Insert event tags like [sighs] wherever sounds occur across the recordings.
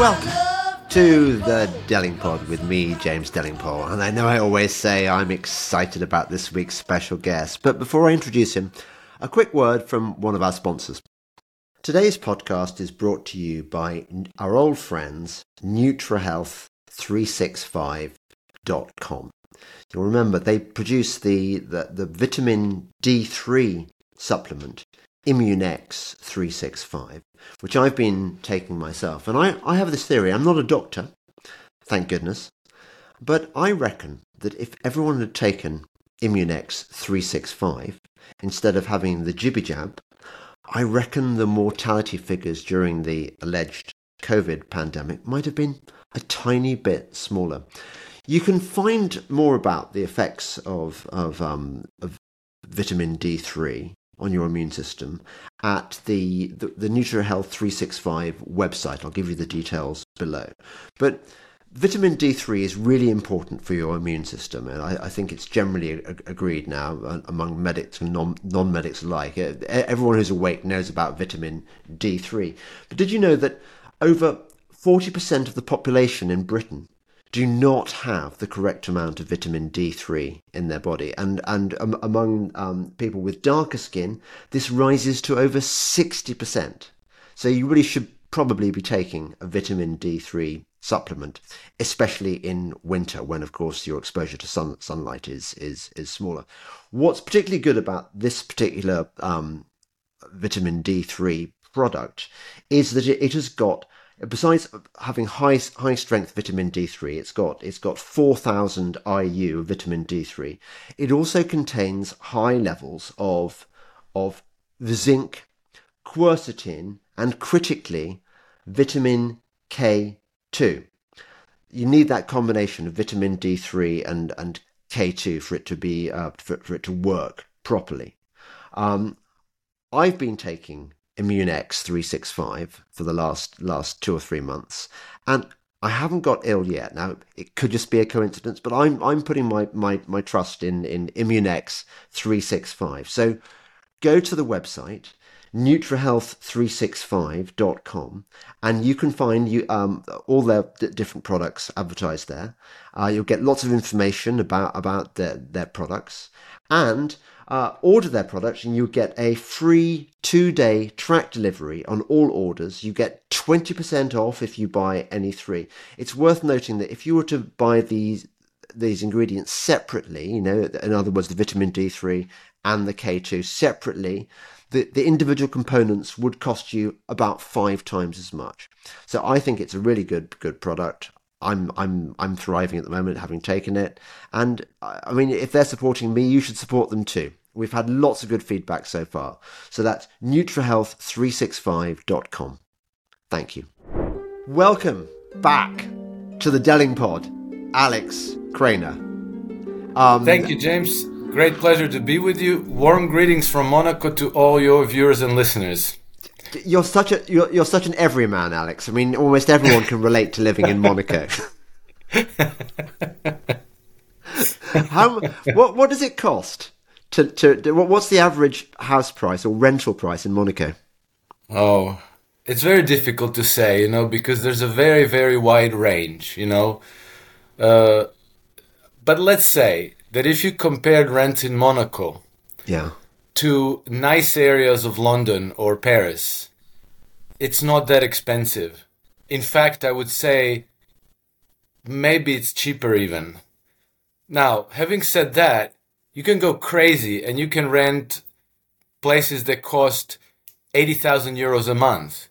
Welcome to the Delingpod with me, James Delingpole. And I know I always say I'm excited about this week's special guest, but before I introduce him, a quick word from one of our sponsors. Today's podcast is brought to you by our old friends, NutraHealth365.com. You'll remember they produce the, the, the vitamin D3 supplement, Immunex 365, which I've been taking myself. And I, I have this theory. I'm not a doctor, thank goodness, but I reckon that if everyone had taken Immunex 365 instead of having the jibby jab, I reckon the mortality figures during the alleged COVID pandemic might have been a tiny bit smaller. You can find more about the effects of, of, um, of vitamin D3 on your immune system at the, the, the NutraHealth 365 website. I'll give you the details below. But vitamin D3 is really important for your immune system, and I, I think it's generally agreed now uh, among medics and non, non-medics alike. Everyone who's awake knows about vitamin D3. But did you know that over 40% of the population in Britain do not have the correct amount of vitamin D3 in their body. And, and um, among um, people with darker skin, this rises to over 60%. So you really should probably be taking a vitamin D3 supplement, especially in winter when, of course, your exposure to sun, sunlight is, is, is smaller. What's particularly good about this particular um, vitamin D3 product is that it, it has got besides having high high strength vitamin D3, it's got it's got 4000 IU of vitamin D3. It also contains high levels of of zinc, quercetin, and critically vitamin K2. You need that combination of vitamin D3 and and K2 for it to be uh, for, for it to work properly. Um, I've been taking Immunex 365 for the last last two or three months, and I haven't got ill yet. Now it could just be a coincidence, but I'm I'm putting my my, my trust in in Immunex 365. So go to the website nutrahealth365.com and you can find you um, all their d- different products advertised there uh, you'll get lots of information about about their, their products and uh, order their products and you get a free two day track delivery on all orders. You get 20% off if you buy any three. It's worth noting that if you were to buy these these ingredients separately, you know, in other words, the vitamin D3 and the K2 separately, the, the individual components would cost you about five times as much. So I think it's a really good good product. I'm I'm I'm thriving at the moment, having taken it, and I mean, if they're supporting me, you should support them too. We've had lots of good feedback so far. So that's nutrahealth365.com. Thank you. Welcome back to the Delingpod, Alex Krainer. Um, Thank you, James. Great pleasure to be with you. Warm greetings from Monaco to all your viewers and listeners. You're such a you're, you're such an everyman, Alex. I mean, almost everyone can relate to living in Monaco. [laughs] How what what does it cost to, to what's the average house price or rental price in Monaco? Oh, it's very difficult to say, you know, because there's a very very wide range, you know. Uh, but let's say that if you compared rent in Monaco, yeah, to nice areas of London or Paris, it's not that expensive. In fact, I would say maybe it's cheaper even. Now, having said that, you can go crazy and you can rent places that cost 80,000 euros a month.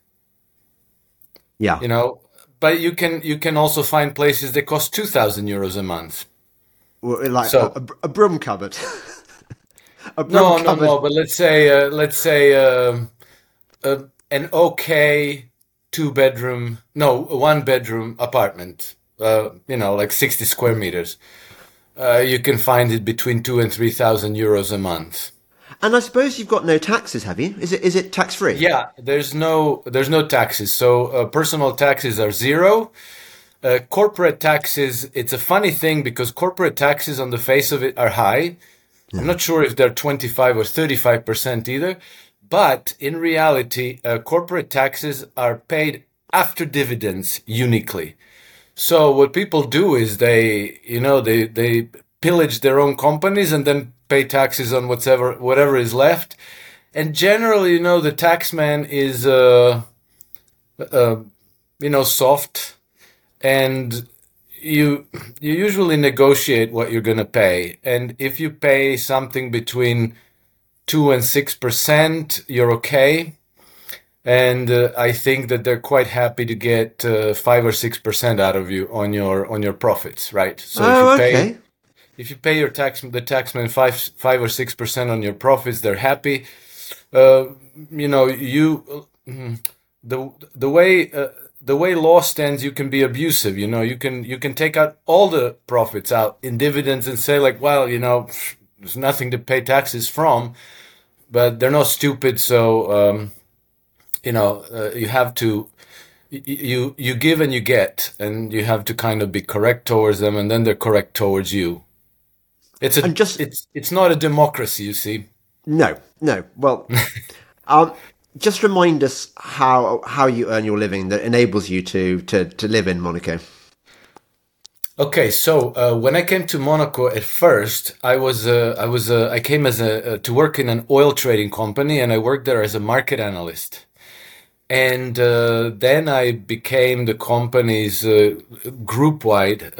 Yeah. You know, but you can you can also find places that cost 2,000 euros a month. Well, like so, a, a, broom cupboard. [laughs] a broom no, cupboard. no, no. But let's say uh, let's say uh, uh, an okay two bedroom, no, one bedroom apartment. Uh, you know, like 60 square meters uh, you can find it between two and three thousand euros a month. And I suppose you've got no taxes, have you? Is it is it tax free? Yeah, there's no there's no taxes. So uh, personal taxes are zero. Uh, corporate taxes, it's a funny thing because corporate taxes on the face of it are high. Yeah. I'm not sure if they're 25 or 35 percent either, but in reality, uh, corporate taxes are paid after dividends uniquely. So what people do is they, you know, they they pillage their own companies and then pay taxes on whatever whatever is left. And generally, you know, the taxman is, uh, uh, you know, soft, and you you usually negotiate what you're going to pay. And if you pay something between two and six percent, you're okay. And uh, I think that they're quite happy to get uh, five or six percent out of you on your on your profits, right? So oh, if you pay, okay. If you pay your tax the taxman five five or six percent on your profits, they're happy. Uh, you know, you mm, the the way uh, the way law stands, you can be abusive. You know, you can you can take out all the profits out in dividends and say like, well, you know, there's nothing to pay taxes from, but they're not stupid, so um, you know, uh, you have to you you give and you get, and you have to kind of be correct towards them, and then they're correct towards you. It's a just it's it's not a democracy, you see. No, no. Well, [laughs] um, just remind us how how you earn your living that enables you to to to live in Monaco. Okay, so uh, when I came to Monaco at first, I was uh, I was uh, I came as a uh, to work in an oil trading company, and I worked there as a market analyst. And uh, then I became the company's uh, group wide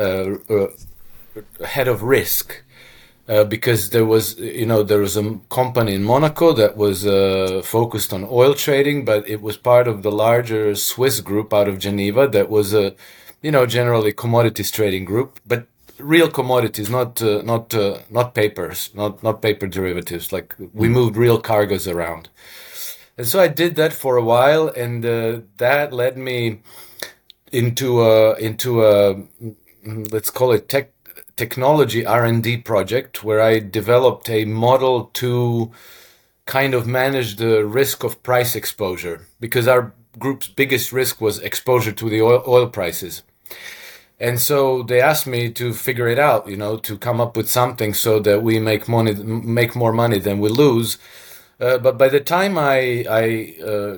head of risk uh, because there was, you know, there was a company in Monaco that was uh, focused on oil trading, but it was part of the larger Swiss group out of Geneva that was a, you know, generally commodities trading group, but real commodities, not uh, not uh, not papers, not not paper derivatives. Like we mm. moved real cargoes around, and so I did that for a while, and uh, that led me into a into a let's call it tech technology R&D project where I developed a model to kind of manage the risk of price exposure because our group's biggest risk was exposure to the oil, oil prices. And so they asked me to figure it out, you know, to come up with something so that we make money, make more money than we lose. Uh, but by the time I, I uh,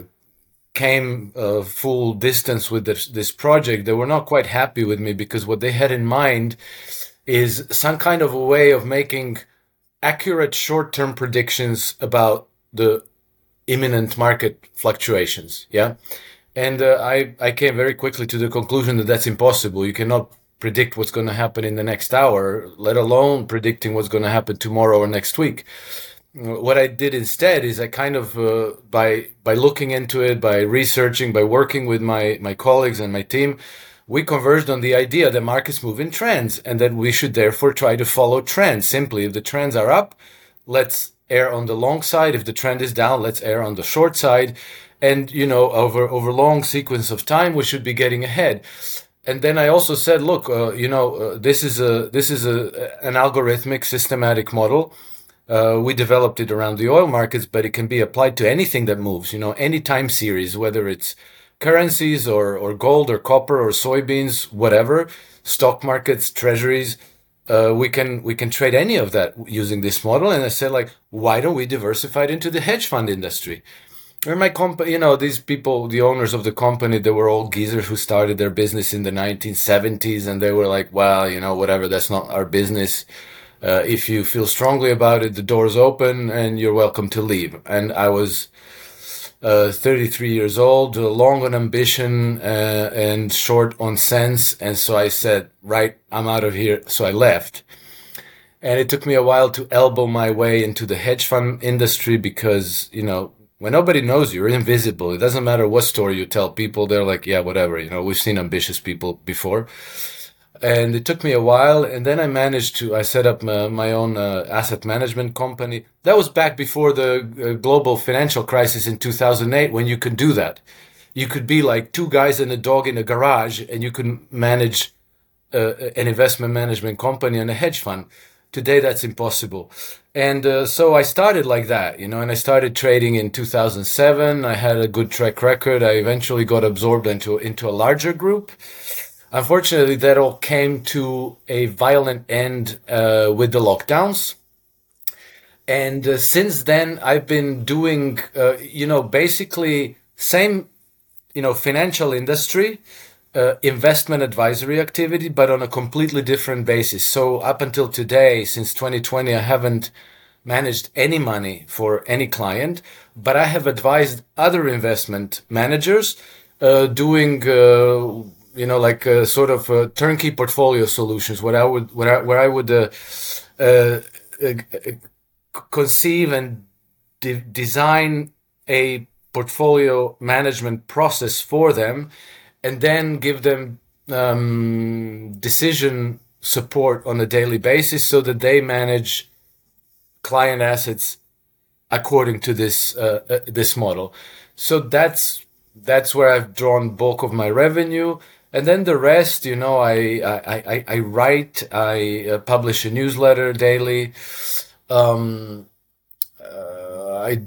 came uh, full distance with this, this project, they were not quite happy with me because what they had in mind is some kind of a way of making accurate short term predictions about the imminent market fluctuations. Yeah. And uh, I, I came very quickly to the conclusion that that's impossible. You cannot predict what's going to happen in the next hour, let alone predicting what's going to happen tomorrow or next week. What I did instead is I kind of uh, by by looking into it, by researching, by working with my my colleagues and my team, we converged on the idea that markets move in trends and that we should therefore try to follow trends. Simply, if the trends are up, let's err on the long side. If the trend is down, let's err on the short side. And, you know, over, over long sequence of time, we should be getting ahead. And then I also said, look, uh, you know, uh, this is a, this is a, an algorithmic systematic model. Uh, we developed it around the oil markets, but it can be applied to anything that moves, you know, any time series, whether it's currencies or, or gold or copper or soybeans, whatever, stock markets, treasuries, uh, we can we can trade any of that using this model. And I said, like, why don't we diversify it into the hedge fund industry? Or my company, you know, these people, the owners of the company, they were all geezers who started their business in the 1970s, and they were like, well, you know, whatever, that's not our business. Uh, if you feel strongly about it, the door's open, and you're welcome to leave. And I was uh, 33 years old, uh, long on ambition uh, and short on sense. And so I said, right, I'm out of here. So I left. And it took me a while to elbow my way into the hedge fund industry because, you know, when nobody knows you, you're invisible. It doesn't matter what story you tell people. They're like, yeah, whatever. You know, we've seen ambitious people before and it took me a while and then i managed to i set up my, my own uh, asset management company. That was back before the uh, global financial crisis in 2008 when you could do that. You could be like two guys and a dog in a garage and you could manage uh, an investment management company and a hedge fund. Today that's impossible. And uh, so i started like that you know and i started trading in 2007 i had a good track record. I eventually got absorbed into into a larger group Unfortunately, that all came to a violent end uh, with the lockdowns. And uh, since then, I've been doing, uh, you know, basically same you know financial industry uh, investment advisory activity, but on a completely different basis. So up until today, since 2020, I haven't managed any money for any client, but I have advised other investment managers uh, doing, uh, you know, like uh, sort of uh, turnkey portfolio solutions, where I would, where I, where I would uh, conceive and de- design a portfolio management process for them and then give them um, decision support on a daily basis so that they manage client assets according to this this model. So that's that's where I've drawn bulk of my revenue, and then the rest, you know, I I, I, I write, I uh, publish a newsletter daily. Um, uh, I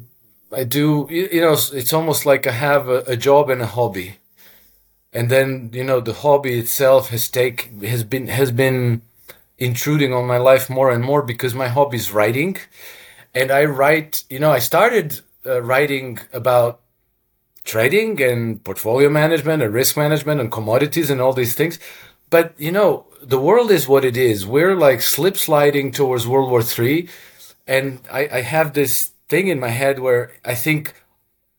I do you know it's almost like I have a, a job and a hobby and then you know the hobby itself has take has been has been intruding on my life more and more because my hobby is writing and i write you know i started uh, writing about trading and portfolio management and risk management and commodities and all these things. But you know the world is what it is. We're like slip sliding towards world war three. And I, I have this thing in my head where i think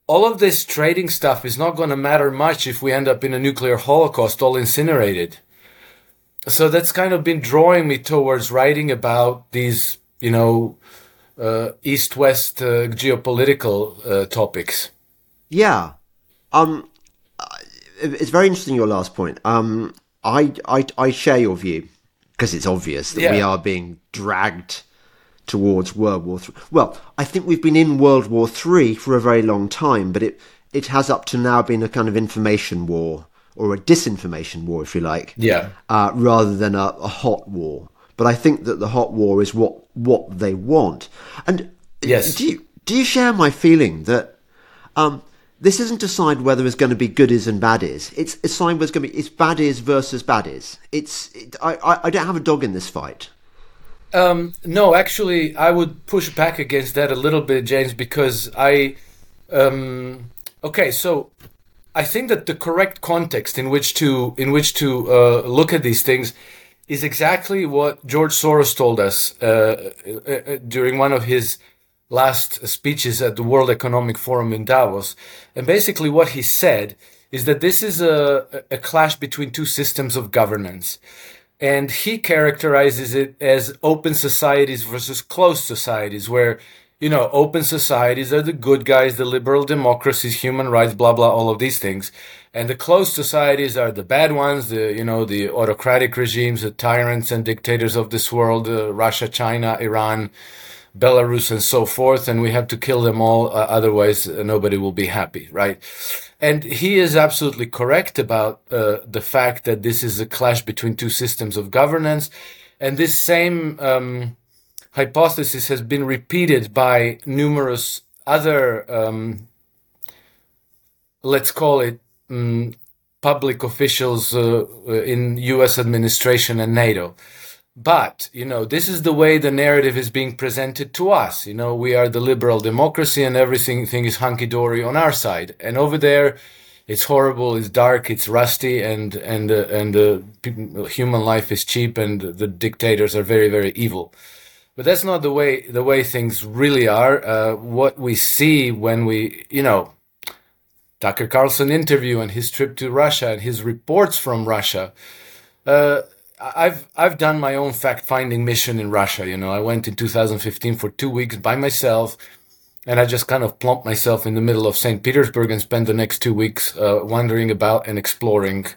all of this trading stuff is not going to matter much if we end up in a nuclear holocaust all incinerated. So that's kind of been drawing me towards writing about these you know uh, east-west uh, geopolitical uh, topics. Yeah um it's very interesting your last point um i i, I share your view because it's obvious that yeah. we are being dragged towards World War Three. Well, I think we've been in World War Three for a very long time, but it it has up to now been a kind of information war or a disinformation war, if you like. Yeah. Uh, rather than a, a, hot war. But I think that the hot war is what what they want. And yes, do you do you share my feeling that um, this isn't a side where there is going to be goodies and baddies. It's a side where it's going to be it's baddies versus baddies. It's it, I, I I don't have a dog in this fight. Um, no, actually, I would push back against that a little bit, James, because I. Um, okay, so I think that the correct context in which to in which to uh, look at these things is exactly what George Soros told us uh, uh, uh, during one of his last speeches at the World Economic Forum in Davos. And basically, what he said is that this is a, a clash between two systems of governance and he characterizes it as open societies versus closed societies where you know open societies are the good guys the liberal democracies human rights blah blah all of these things and the closed societies are the bad ones the you know the autocratic regimes the tyrants and dictators of this world uh, russia china iran belarus and so forth and we have to kill them all uh, otherwise uh, nobody will be happy right and he is absolutely correct about uh, the fact that this is a clash between two systems of governance. And this same um, hypothesis has been repeated by numerous other, um, let's call it, um, public officials uh, in US administration and NATO. But, you know, this is the way the narrative is being presented to us. You know, we are the liberal democracy and everything thing is hunky dory on our side. And over there, it's horrible, it's dark, it's rusty, and and uh, and uh, human life is cheap, and the dictators are very very evil. But that's not the way the way things really are. Uh, what we see when we, you know, Tucker Carlson interview and his trip to Russia and his reports from Russia. Uh, I've I've done my own fact finding mission in Russia. You know, I went in 2015 for two weeks by myself, and I just kind of plumped myself in the middle of St. Petersburg and spent the next two weeks uh, wandering about and exploring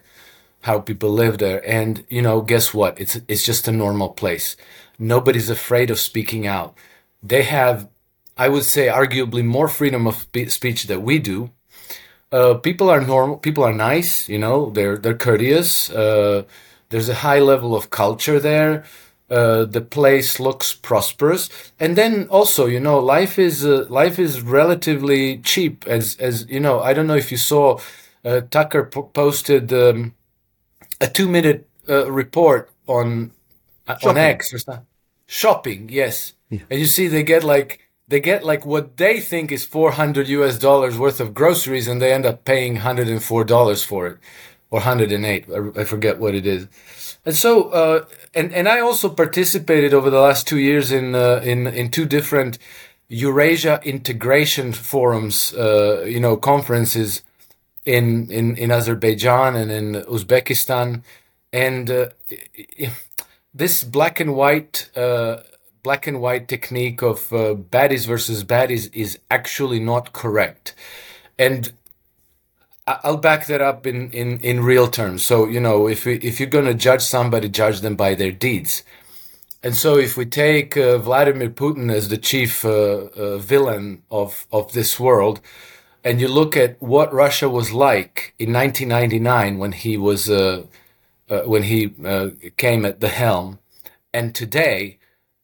how people live there. And you know, guess what? It's it's just a normal place. Nobody's afraid of speaking out. They have, I would say, arguably more freedom of speech than we do. Uh, people are normal. People are nice. You know, they're they're courteous. Uh, there's a high level of culture there. Uh, the place looks prosperous, and then also, you know, life is uh, life is relatively cheap. As as you know, I don't know if you saw, uh, Tucker posted um, a two minute uh, report on uh, on X or something. Shopping, yes, yeah. and you see they get like they get like what they think is 400 US dollars worth of groceries and they end up paying 104 dollars for it or 108 I forget what it is and so uh, and and I also participated over the last 2 years in uh, in in two different Eurasia integration forums uh, you know conferences in in in Azerbaijan and in Uzbekistan and uh, this black and white uh, black and white technique of uh, baddies versus baddies is actually not correct. And I'll back that up in, in, in real terms. So, you know, if, we, if you're going to judge somebody, judge them by their deeds. And so, if we take uh, Vladimir Putin as the chief uh, uh, villain of, of this world, and you look at what Russia was like in 1999 when he was uh, uh, when he uh, came at the helm, and today,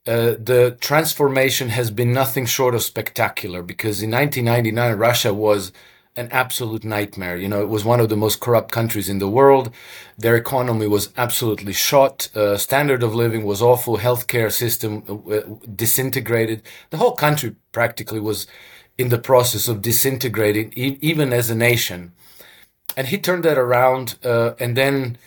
uh, the transformation has been nothing short of spectacular because in 1999 Russia was an absolute nightmare. You know, it was one of the most corrupt countries in the world. Their economy was absolutely shot. Uh, standard of living was awful. Healthcare system uh, disintegrated. The whole country practically was in the process of disintegrating, e- even as a nation. And he turned that around, uh, and then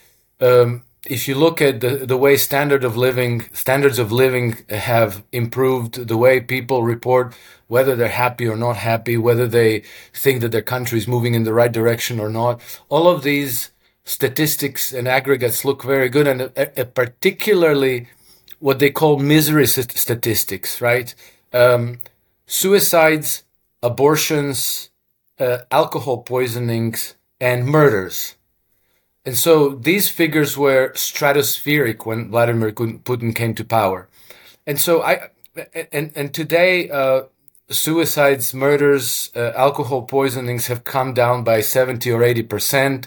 um, if you look at the, the way standard of living standards of living have improved the way people report whether they're happy or not happy whether they think that their country is moving in the right direction or not. All of these statistics and aggregates look very good and uh, uh, particularly what they call misery statistics right? Um, suicides abortions uh, alcohol poisonings and murders. And so these figures were stratospheric when Vladimir Putin came to power. And so I, and, and today, uh, suicides, murders, uh, alcohol poisonings have come down by 70 or 80%.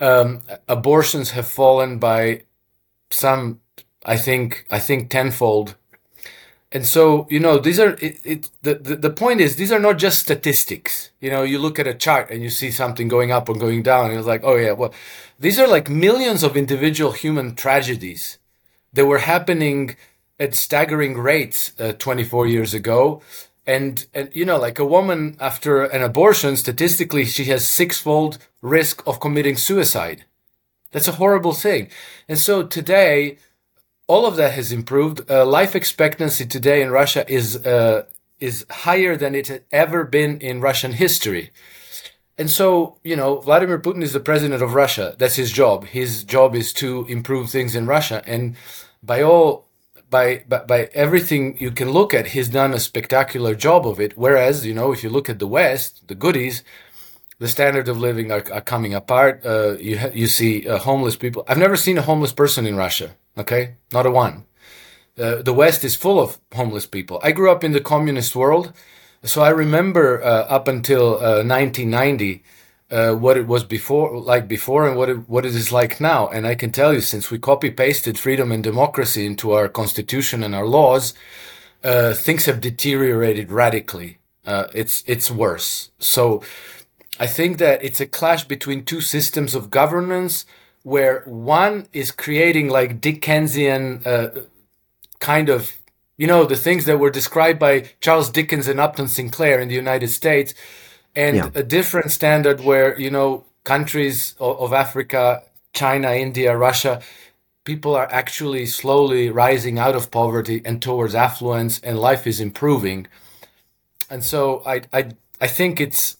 Um, abortions have fallen by some, I think, I think tenfold. And so you know these are it, it the, the, the point is these are not just statistics. You know you look at a chart and you see something going up or going down and it's like oh yeah well these are like millions of individual human tragedies that were happening at staggering rates uh, 24 years ago and and you know like a woman after an abortion statistically she has sixfold risk of committing suicide that's a horrible thing and so today all of that has improved. Uh, life expectancy today in Russia is uh, is higher than it had ever been in Russian history. And so, you know, Vladimir Putin is the president of Russia. That's his job. His job is to improve things in Russia. And by all by, by by everything you can look at, he's done a spectacular job of it. Whereas, you know, if you look at the West, the goodies, the standard of living are, are coming apart. Uh, you ha- you see uh, homeless people. I've never seen a homeless person in Russia. Okay, not a one. Uh, the West is full of homeless people. I grew up in the communist world, so I remember uh, up until 1990 uh, uh, what it was before, like before, and what it, what it is like now. And I can tell you, since we copy pasted freedom and democracy into our constitution and our laws, things have deteriorated radically. it's it's worse. So I think that it's a clash between two systems of governance where one is creating like Dickensian uh, kind of, you know, the things that were described by Charles Dickens and Upton Sinclair in the United States, and yeah. a different standard where, you know, countries of, of Africa, China, India, Russia, people are actually slowly rising out of poverty and towards affluence, and life is improving. And so I, I, I think it's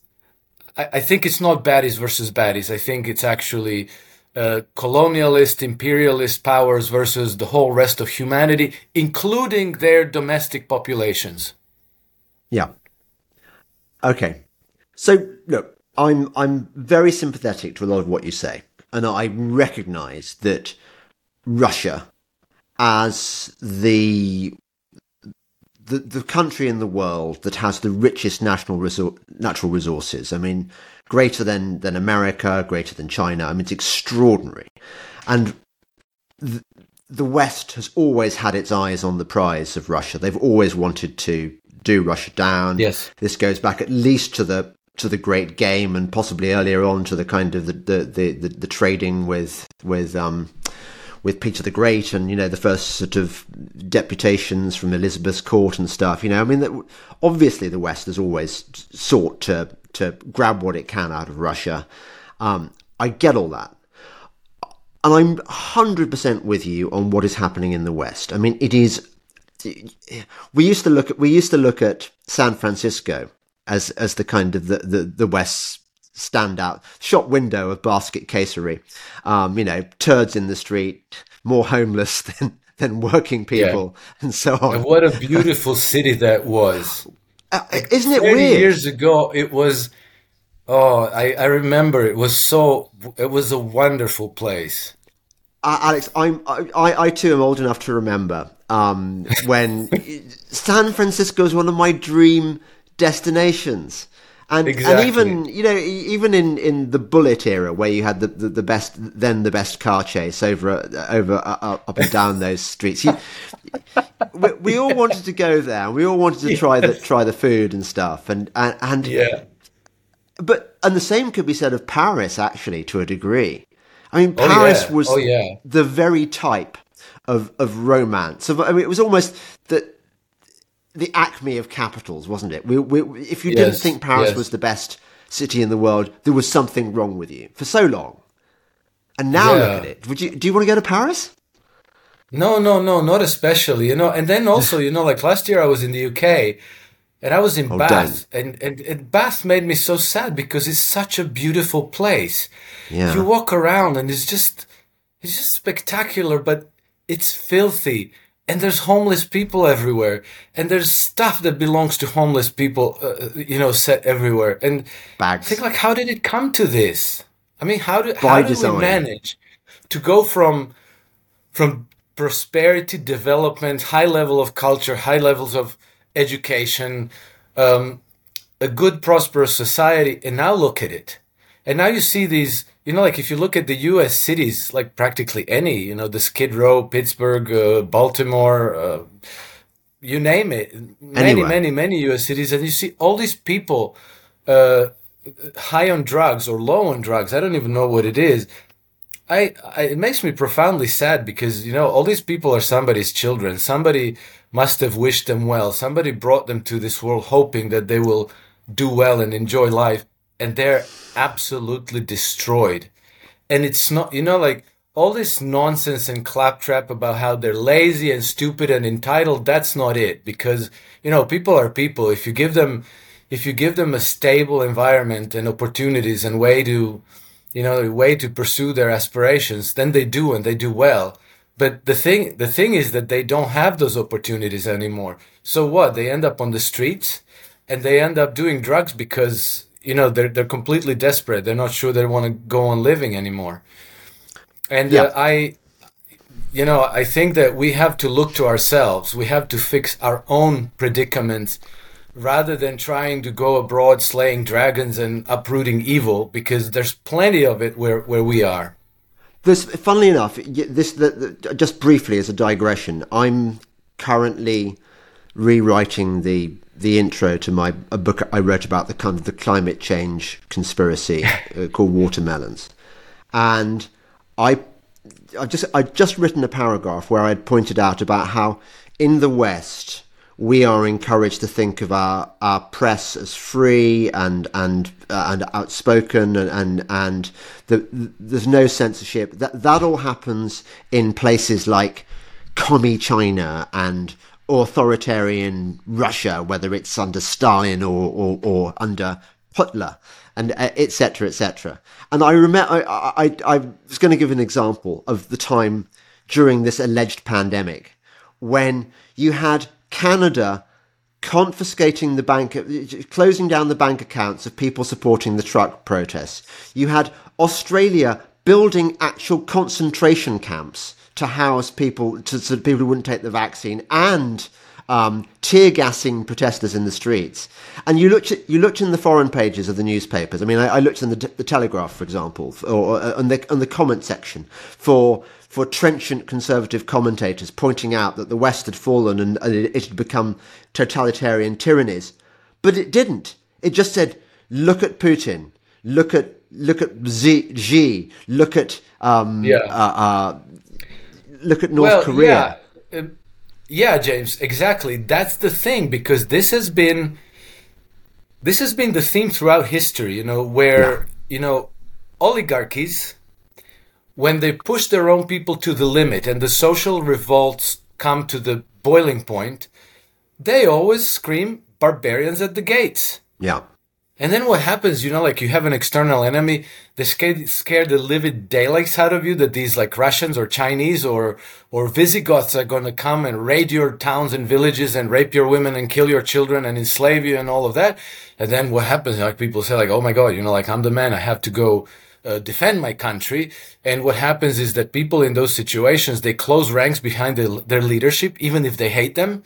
I, I think it's not baddies versus baddies. I think it's actually uh, colonialist, imperialist powers versus the whole rest of humanity, including their domestic populations. Yeah. Okay. So look, I'm I'm very sympathetic to a lot of what you say, and I recognise that Russia, as the the, the country in the world that has the richest national resor- natural resources. I mean, greater than, than America, greater than China. I mean, it's extraordinary. And the, the West has always had its eyes on the prize of Russia. They've always wanted to do Russia down. Yes. This goes back at least to the to the Great Game and possibly earlier on to the kind of the the, the, the, the trading with with um with Peter the Great and you know the first sort of deputations from Elizabeth's court and stuff. You know, I mean, that, obviously the West has always sought to to grab what it can out of Russia. Um, I get all that, and I'm hundred percent with you on what is happening in the West. I mean, it is. We used to look at we used to look at San Francisco as as the kind of the the, the West's standout shop window of basket casery. Um, you know, turds in the street, more homeless [laughs] than than working people, yeah. and so on. And what a beautiful city that was! Uh, isn't it weird? Years ago, it was. Oh, I, I remember it was so. It was a wonderful place. Uh, Alex, I'm I, I too am old enough to remember um, when [laughs] San Francisco was one of my dream destinations. And, exactly. and even you know even in, in the Bullitt era where you had the, the, the best then the best car chase over over uh, up and down those streets you, we, we, all [laughs] wanted to go there we all wanted to try the try the food and stuff and and, and yeah but and the same could be said of Paris actually to a degree I mean Paris oh, yeah. was oh, yeah. the very type of of romance of, I mean it was almost the acme of capitals, wasn't it? We, we, if you yes, didn't think Paris yes. was the best city in the world, there was something wrong with you for so long. And now yeah. look at it. Would you? Do you want to go to Paris? No, no, no, not especially. You know, and then also, you know, like last year I was in the UK, and I was in oh, Bath, and, and, and Bath made me so sad because it's such a beautiful place. Yeah. You walk around and it's just it's just spectacular, but it's filthy and there's homeless people everywhere. And there's stuff that belongs to homeless people uh, uh you know set everywhere. And Bags. think like how did it come to this? I mean how do how did we manage to go from from prosperity development high level of culture high levels of education um, a good prosperous society and now look at it. And now you see these you know, like if you look at the U.S. cities, like practically any, you know, the Skid Row, Pittsburgh, uh, Baltimore, uh, you name it, many, anyway. many, many U.S. cities, and you see all these people uh, high on drugs or low on drugs. I don't even know what it is. I, I, it makes me profoundly sad because you know all these people are somebody's children. Somebody must have wished them well. Somebody brought them to this world hoping that they will do well and enjoy life and they're absolutely destroyed. And it's not, you know, like all this nonsense and claptrap about how they're lazy and stupid and entitled. That's not it, because you know, people are people. If you give them, if you give them a stable environment and opportunities and way to, you know, a way to pursue their aspirations, then they do and they do well. But the thing, the thing is that they don't have those opportunities anymore. So what? They end up on the streets and they end up doing drugs because you know they're they're completely desperate. They're not sure they want to go on living anymore. And yeah. uh, I, you know, I think that we have to look to ourselves. We have to fix our own predicaments rather than trying to go abroad slaying dragons and uprooting evil because there's plenty of it where, where we are. This, funnily enough, this the, the, just briefly as a digression, I'm currently rewriting the the intro to my a book I wrote about the kind of the climate change conspiracy [laughs] uh, called Watermelons, and I I just I just written a paragraph where I'd pointed out about how in the West we are encouraged to think of our, our press as free and and uh, and outspoken and and, and the, there's no censorship. That that all happens in places like commie China and authoritarian Russia, whether it's under Stalin or, or, or under Hitler, and etc. Uh, etc. And I remember I, I, I was going to give an example of the time during this alleged pandemic when you had Canada confiscating the bank, closing down the bank accounts of people supporting the truck protests. You had Australia building actual concentration camps to house people, to, so people who wouldn't take the vaccine, and um, tear gassing protesters in the streets. And you looked at, you looked in the foreign pages of the newspapers. I mean, I, I looked in the, the, Telegraph, for example, or, or uh, on the on the comment section for for trenchant conservative commentators pointing out that the West had fallen and, and it, it had become totalitarian tyrannies. But it didn't. It just said, look at Putin, look at look at Xi, look at um, yeah. uh, uh, look at North well, Korea. Yeah. Um, yeah, James, exactly. That's the thing because this has been this has been the theme throughout history, you know, where, yeah. you know, oligarchies when they push their own people to the limit and the social revolts come to the boiling point, they always scream barbarians at the gates. Yeah. And then what happens, you know, like you have an external enemy, they scare, scare the livid daylights out of you that these like Russians or Chinese or, or Visigoths are going to come and raid your towns and villages and rape your women and kill your children and enslave you and all of that. And then what happens, like people say like, oh my God, you know, like I'm the man, I have to go uh, defend my country. And what happens is that people in those situations, they close ranks behind the, their leadership, even if they hate them,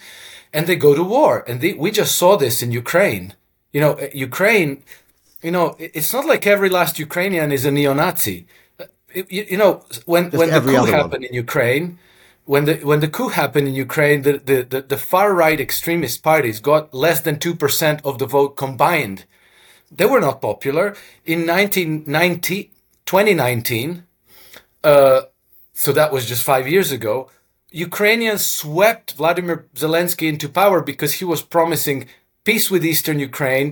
and they go to war. And they, we just saw this in Ukraine. You know, uh, Ukraine, you know, it's not like every last Ukrainian is a neo-Nazi. Uh, you, you know, when, when the coup happened one. in Ukraine, when the when the coup happened in Ukraine, the, the, the, the far right extremist parties got less than two percent of the vote combined they were not popular. In 1990, 2019, uh, so that was just five years ago, Ukrainians swept Vladimir Zelensky into power because he was promising peace with Eastern Ukraine,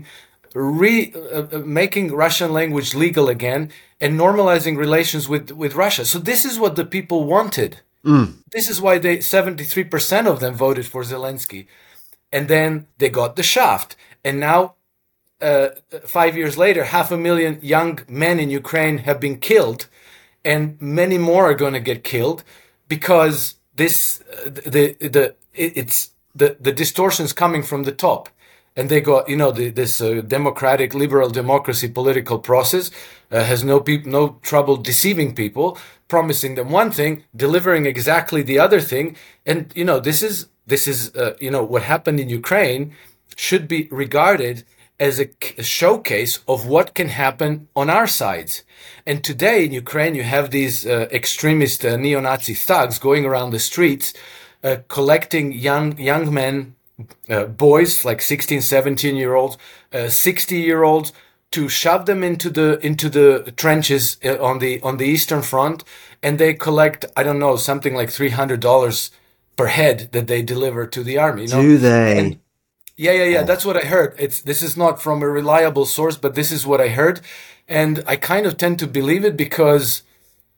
re, uh, uh making Russian language legal again, and normalizing relations with, with Russia. So this is what the people wanted. Mm. This is why they 73% of them voted for Zelensky. And then they got the shaft. And now uh, five years later, half a million young men in Ukraine have been killed, and many more are going to get killed because this uh, the the it's the the distortions coming from the top and they got you know the, this uh, democratic liberal democracy political process uh, has no peop- no trouble deceiving people promising them one thing delivering exactly the other thing and you know this is this is uh, you know what happened in ukraine should be regarded as a, showcase of what can happen on our sides. And today in Ukraine, you have these uh, extremist uh, neo-Nazi thugs going around the streets, uh, collecting young young men, uh, boys like 16, 17 year olds, uh, 60 year olds, to shove them into the into the trenches uh, on the on the eastern front, and they collect I don't know something like three hundred dollars per head that they deliver to the army. You know? Do they? And, yeah, yeah, yeah. That's what I heard. It's this is not from a reliable source, but this is what I heard, and I kind of tend to believe it because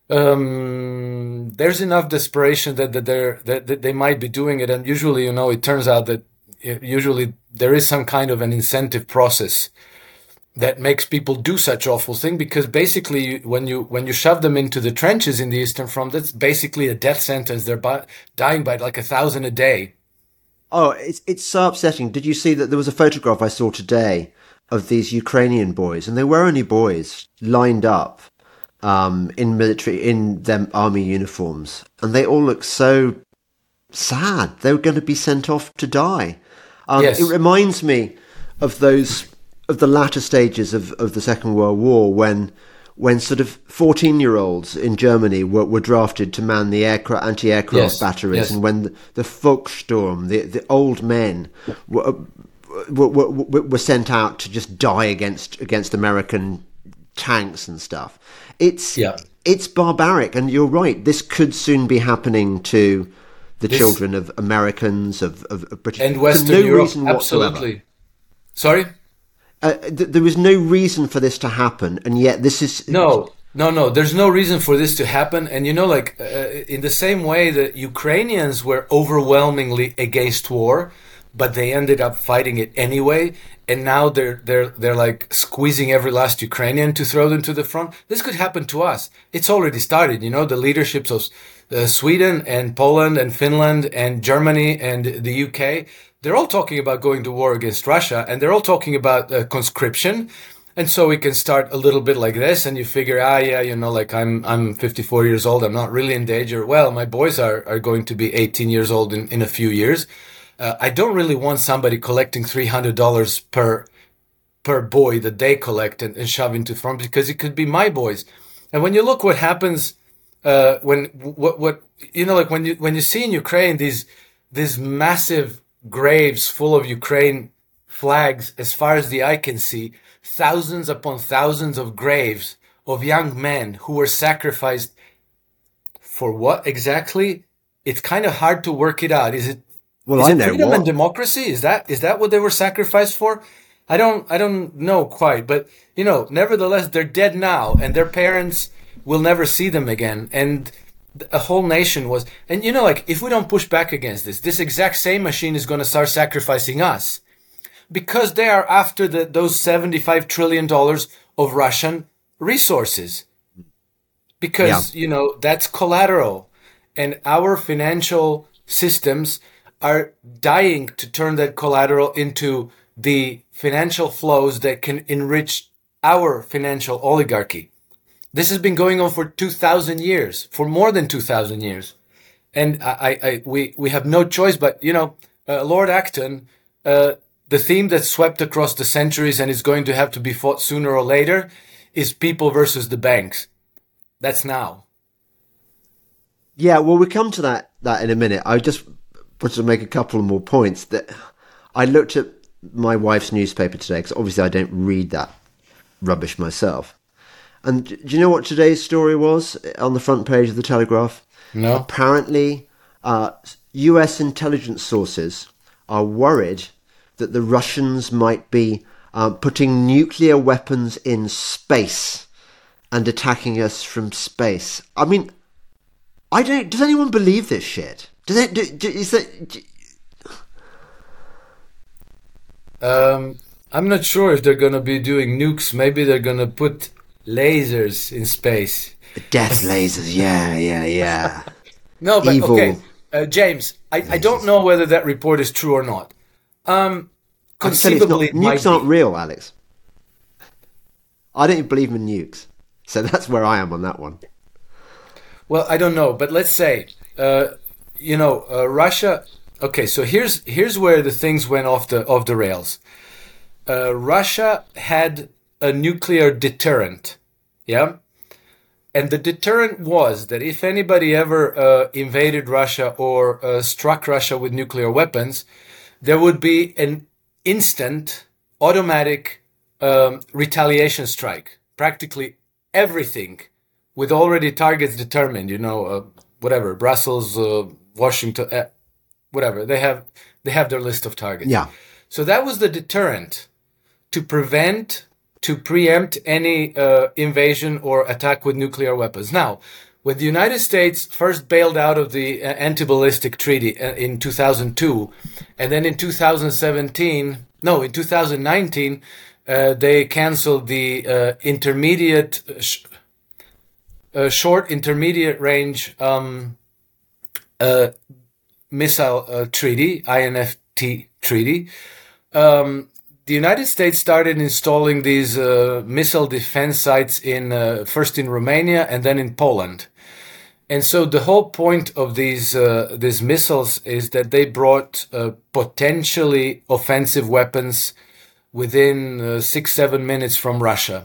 um, there's enough desperation that that they're that, that they might be doing it, and usually, you know, it turns out that usually there is some kind of an incentive process that makes people do such awful thing because basically when you when you shove them into the trenches in the eastern front that's basically a death sentence. They're by, dying by like a thousand a day. Oh, it's it's so upsetting. Did you see that there was a photograph I saw today of these Ukrainian boys, and they were only boys lined up um, in military in them army uniforms, and they all look so sad. They were going to be sent off to die. Um, yes. It reminds me of those of the latter stages of, of the Second World War when when sort of 14 year olds in Germany were, were drafted to man the aircraft, anti aircraft yes, batteries, yes. and when the, the Volkssturm, the, the old men, were, were, were, were sent out to just die against, against American tanks and stuff. It's, yeah. it's barbaric, and you're right, this could soon be happening to the this, children of Americans, of, of, of British and Western no Europe. Absolutely. Whatsoever. Sorry? Uh, th- there was no reason for this to happen, and yet this is no, no, no. There's no reason for this to happen, and you know, like uh, in the same way that Ukrainians were overwhelmingly against war, but they ended up fighting it anyway, and now they're they're they're like squeezing every last Ukrainian to throw them to the front. This could happen to us. It's already started. You know, the leaderships of uh, Sweden and Poland and Finland and Germany and the UK they're all talking about going to war against Russia and they're all talking about uh, conscription. And so we can start a little bit like this, and you figure, ah, yeah, you know, like I'm I'm 54 years old, I'm not really in danger. Well, my boys are are going to be 18 years old in, in a few years. Uh, I don't really want somebody collecting $300 per per boy that they collect and, and shove into front because it could be my boys. And when you look what happens uh, when what what you know, like when you when you see in Ukraine these these massive graves full of Ukraine flags as far as the eye can see, thousands upon thousands of graves of young men who were sacrificed for what exactly? it's kind of hard to work it out. Is it? Well, is I it know freedom what. and democracy. Is that is that what they were sacrificed for? I don't I don't know quite, but you know, nevertheless, they're dead now, and their parents will never see them again, and a whole nation was. And you know, like if we don't push back against this, this exact same machine is going to start sacrificing us because they are after the, those seventy-five trillion dollars of Russian resources. Because you know that's collateral, and our financial systems are dying to turn that collateral into the financial flows that can enrich our financial oligarchy. This has been going on for 2,000 years, for more than 2,000 years. And I, I, we, we have no choice but, you know, uh, Lord Acton, uh, the theme that swept across the centuries and is going to have to be fought sooner or later is people versus the banks. That's now. Yeah, well, we come to that that in a minute. I just wanted to make a couple more points. That I looked at my wife's newspaper today because obviously I don't read that rubbish myself. And do you know what today's story was on the front page of the Telegraph? No. Apparently, uh, U.S. intelligence sources are worried that the Russians might be uh, putting nuclear weapons in space and attacking us from space. I mean, I don't. Does anyone believe this shit? Does it? Do, do, is that? do- Um, I'm not sure if they're going to be doing nukes. Maybe they're going to put lasers in space. death lasers. Yeah, yeah, yeah. [laughs] No, but Evil okay, uh, James, I, I don't know whether that report is true or not. Um, it's not, conceivably, nukes aren't real, Alex. I don't even believe in nukes, so that's where I am on that one. Well, I don't know, but let's say, uh, you know, uh, Russia. Okay, so here's here's where the things went off the off the rails. Uh, Russia had a nuclear deterrent, yeah, and the deterrent was that if anybody ever uh, invaded Russia or uh, struck Russia with nuclear weapons, there would be an instant, automatic um, retaliation strike. Practically everything with already targets determined. You know, uh, whatever Brussels, uh, Washington, uh, whatever they have, they have their list of targets. Yeah. So that was the deterrent to prevent, to preempt any uh, invasion or attack with nuclear weapons. Now, when the United States first bailed out of the uh, anti-ballistic treaty uh, in 2002, and then in 2017, no, in 2019, uh, they canceled the uh, intermediate, uh, sh- uh, short intermediate range um, uh, missile uh, treaty, INFT treaty. Um, the United States started installing these uh, missile defense sites in uh, first in Romania and then in Poland. And so the whole point of these uh, these missiles is that they brought uh, potentially offensive weapons within uh, six seven minutes from Russia.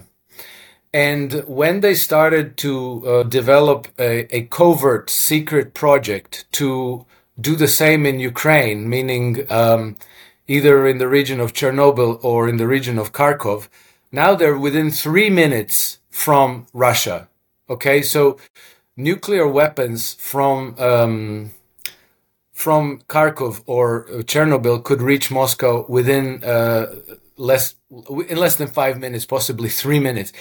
And when they started to uh, develop a, a covert secret project to do the same in Ukraine, meaning um, either in the region of Chernobyl or in the region of Kharkov, now they're within three minutes from Russia. Okay, so nuclear weapons from um, from Kharkov or Chernobyl could reach Moscow within uh, less in less than five minutes, possibly three minutes.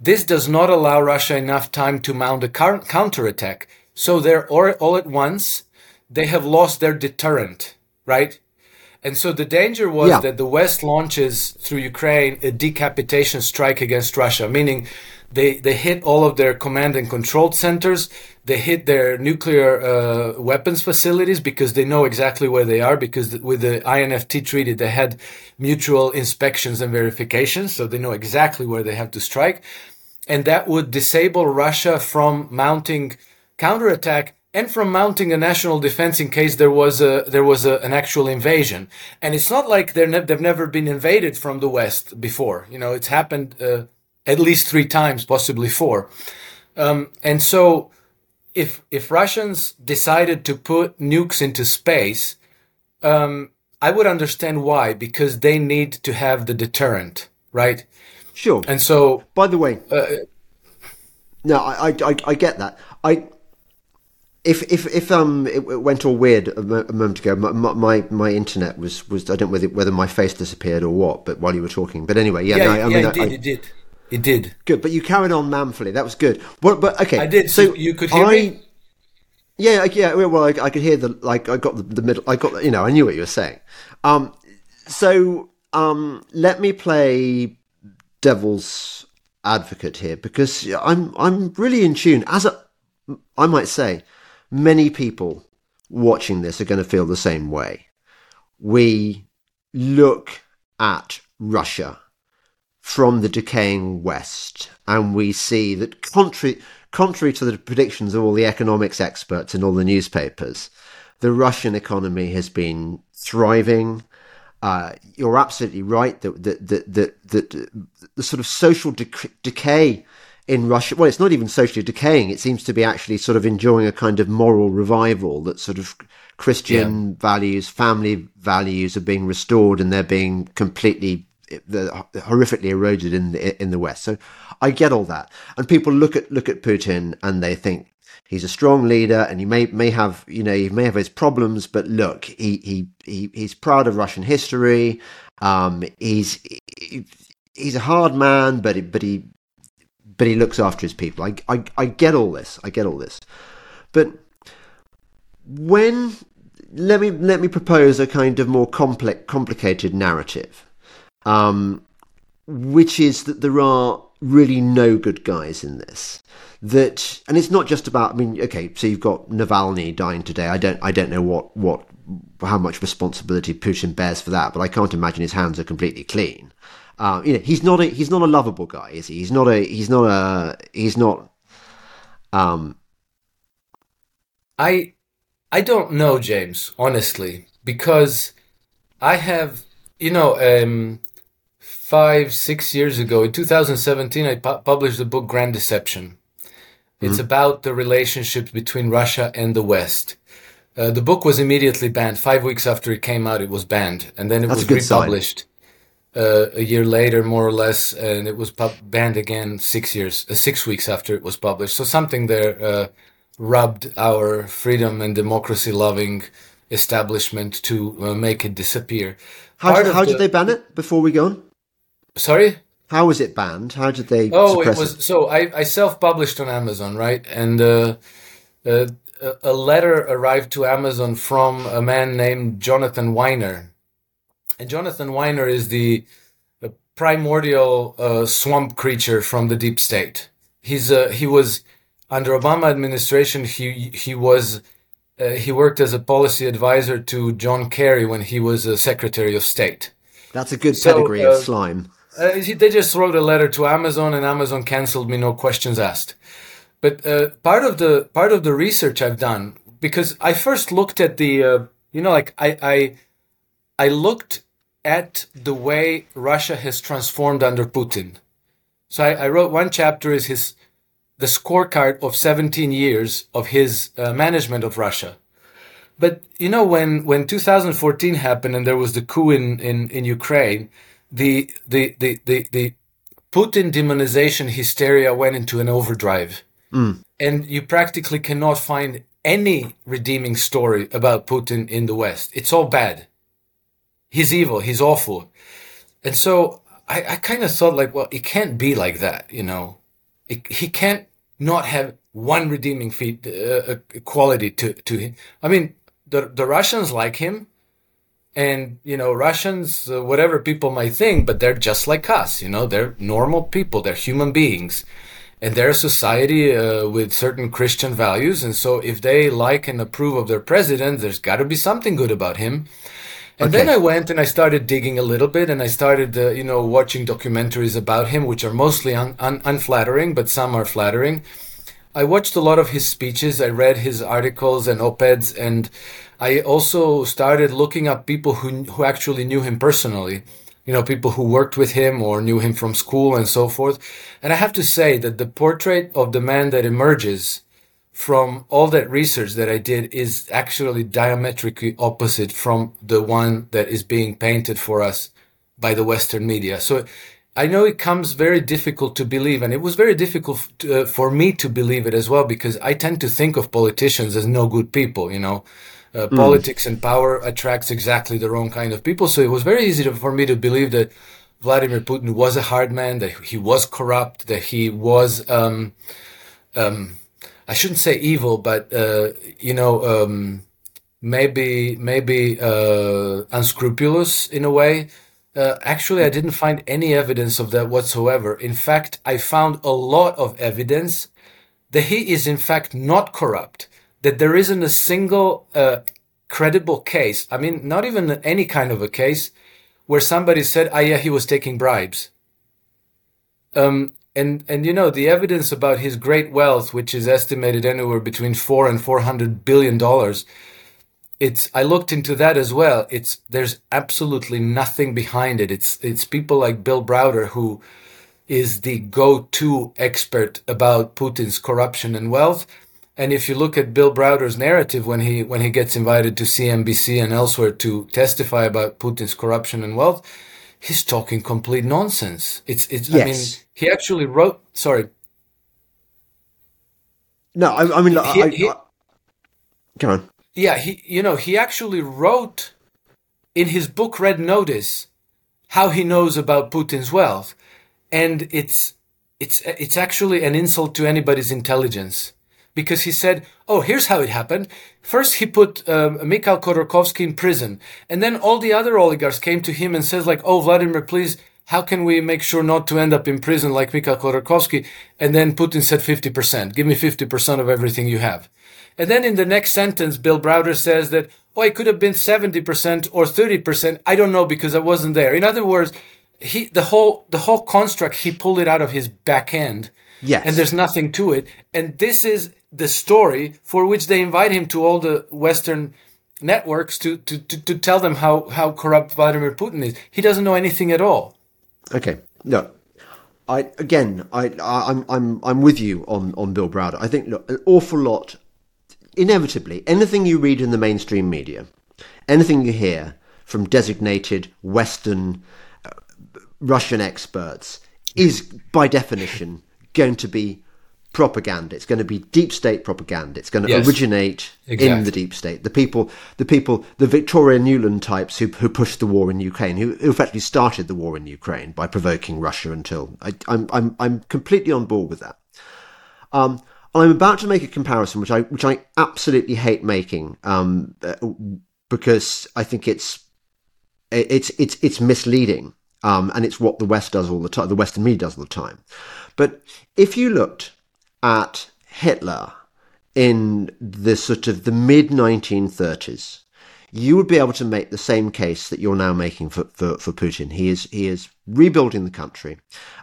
This does not allow Russia enough time to mount a counterattack. So they're all, at once they have lost their deterrent, right? And so the danger was Yeah. that the West launches through Ukraine a decapitation strike against Russia, meaning they, they hit all of their command and control centers. They hit their nuclear uh, weapons facilities because they know exactly where they are. Because with the INFT treaty, they had mutual inspections and verifications, so they know exactly where they have to strike. And that would disable Russia from mounting counterattack and from mounting a national defense in case there was a there was a, an actual invasion. And it's not like they're ne- they've never been invaded from the west before. You know, it's happened uh, at least three times, possibly four. Um, and so, if if Russians decided to put nukes into space, um, I would understand why because they need to have the deterrent, right? Sure. And so, By the way, uh, no, I, I, I, get that. I, if if if um it went all weird a, moment ago, my, my my internet was was I don't know whether whether my face disappeared or what, but while you were talking, but anyway, yeah, yeah, no, I, I mean, it did, I, it did, it did. Good, but you carried on manfully. That was good. But but okay, I did. So you could hear I, me. Yeah, yeah. Well, I, I, could hear the like. I got the, the middle. I got you know. I knew what you were saying. Um, so um, let me play devil's advocate here because I'm I'm really in tune. As a, I might say, many people watching this are going to feel the same way. We look at Russia from the decaying West, and we see that contrary contrary to the predictions of all the economics experts in all the newspapers, the Russian economy has been thriving. Uh, you're absolutely right that that that that, that the sort of social decay in Russia. Well, it's not even socially decaying. It seems to be actually sort of enjoying a kind of moral revival that sort of Christian yeah. values, family values are being restored and they're being completely horrifically eroded in the in the West. So I get all that, and people look at look at Putin and they think he's a strong leader, and he may may have you know he may have his problems, but look, he he, he he's proud of Russian history. Um, he's he, he's a hard man, but but he but he looks after his people. I, I I get all this. I get all this, but when let me let me propose a kind of more complex complicated narrative um, which is that there are really no good guys in this. That and it's not just about. I mean, okay, so you've got Navalny dying today. I don't I don't know what what how much responsibility Putin bears for that, but I can't imagine his hands are completely clean. Uh, you know, he's not a he's not a lovable guy, is he? He's not a he's not a he's not. Um, I I don't know, James, honestly, because I have you know um, five, six years ago, in 2017, I pu- published the book Grand Deception. It's mm-hmm. about the relationship between Russia and the West. Uh, the book was immediately banned. Five weeks after it came out, it was banned, and then it That's was republished uh, a year later, more or less, and it was banned again six years, uh, six weeks after it was published. So something there uh, rubbed our freedom and democracy-loving establishment to uh, make it disappear. How, how the, did they ban it? Before we go on. Sorry? How was it banned? How did they? Oh, it was it? so I, I self-published on Amazon, right? And uh, uh, a letter arrived to Amazon from a man named Jonathan Winer, and Jonathan Winer is the, the primordial uh, swamp creature from the deep state. He's uh, he was under Obama administration. He he was. Uh, he worked as a policy advisor to John Kerry when he was a Secretary of State. That's a good pedigree so, of uh, slime. Uh, they just wrote a letter to Amazon, and Amazon canceled me, no questions asked. But uh, part of the part of the research I've done, because I first looked at the, uh, you know, like I, I, I looked at the way Russia has transformed under Putin. So I, I wrote one chapter is his, the scorecard of 17 years of his uh, management of Russia. But you know, when when 2014 happened and there was the coup in in in Ukraine the the the the, the Putin demonization hysteria went into an overdrive. Mm. And you practically cannot find any redeeming story about Putin in the West. It's all bad. He's evil. He's awful. And so I, I kind of thought like, well, it can't be like that, you know. It, he can't not have one redeeming feat, uh, quality to, to him. I mean, the, the Russians like him and you know russians uh, whatever people might think but they're just like us you know they're normal people they're human beings and they're a society uh, with certain christian values and so if they like and approve of their president there's got to be something good about him and okay. then I went and I started digging a little bit, and I started, uh, you know, watching documentaries about him, which are mostly un- un- unflattering, but some are flattering. I watched a lot of his speeches. I read his articles and op-eds, and I also started looking up people who who actually knew him personally. You know, people who worked with him or knew him from school and so forth. And I have to say that the portrait of the man that emerges from all that research that I did is actually diametrically opposite from the one that is being painted for us by the Western media. So I know it comes very difficult to believe, and it was very difficult to, uh, for me to believe it as well because I tend to think of politicians as no good people. You know, uh, mm. politics and power attracts exactly the wrong kind of people. So it was very easy to, for me to believe that Vladimir Putin was a hard man, that he was corrupt, that he was, um, um, I shouldn't say evil, but uh, you know, um, maybe maybe uh, unscrupulous in a way. Uh, actually, I didn't find any evidence of that whatsoever. In fact, I found a lot of evidence that he is in fact not corrupt. That there isn't a single uh, credible case. I mean, not even any kind of a case where somebody said, "Ah, yeah, he was taking bribes." Um, and and you know the evidence about his great wealth, which is estimated anywhere between four and four hundred billion dollars. It's I looked into that as well. It's there's absolutely nothing behind it. It's it's people like Bill Browder who is the go-to expert about Putin's corruption and wealth and if you look at Bill Browder's narrative when he when he gets invited to CNBC and elsewhere to testify about Putin's corruption and wealth, he's talking complete nonsense. It's it's. Yes. I mean, he actually wrote. Sorry. No, I, I mean, he, I, he, I, come on. Yeah, he. You know, he actually wrote in his book Red Notice how he knows about Putin's wealth, and it's it's it's actually an insult to anybody's intelligence because he said, "Oh, here's how it happened. First, he put um, Mikhail Khodorkovsky in prison, and then all the other oligarchs came to him and says, like, oh, Vladimir, please." How can we make sure not to end up in prison like Mikhail Khodorkovsky? And then Putin said 50%. Give me 50% of everything you have. And then in the next sentence, Bill Browder says that, oh, it could have been 70% or 30%. I don't know because I wasn't there. In other words, he, the whole, the whole construct, he pulled it out of his back end. Yes. And there's nothing to it. And this is the story for which they invite him to all the Western networks to, to, to, to tell them how, how corrupt Vladimir Putin is. He doesn't know anything at all. Okay. No. I again I I'm I'm I'm with you on, on Bill Browder. I think look, an awful lot inevitably anything you read in the mainstream media, anything you hear from designated Western uh, Russian experts is by definition going to be propaganda. It's going to be deep state propaganda. It's going to yes, originate exactly. in the deep state. The people, the people, the Victoria Nuland types who who pushed the war in Ukraine, who, who effectively started the war in Ukraine by provoking Russia. Until I, am I'm, I'm I'm completely on board with that. Um, I'm about to make a comparison, which I which I absolutely hate making, um, uh, because I think it's it's it's it's misleading. Um, and it's what the West does all the time, the Western media does all the time. But if you looked at Hitler in the sort of the mid 1930s, you would be able to make the same case that you're now making for, for, for Putin. He is he is rebuilding the country.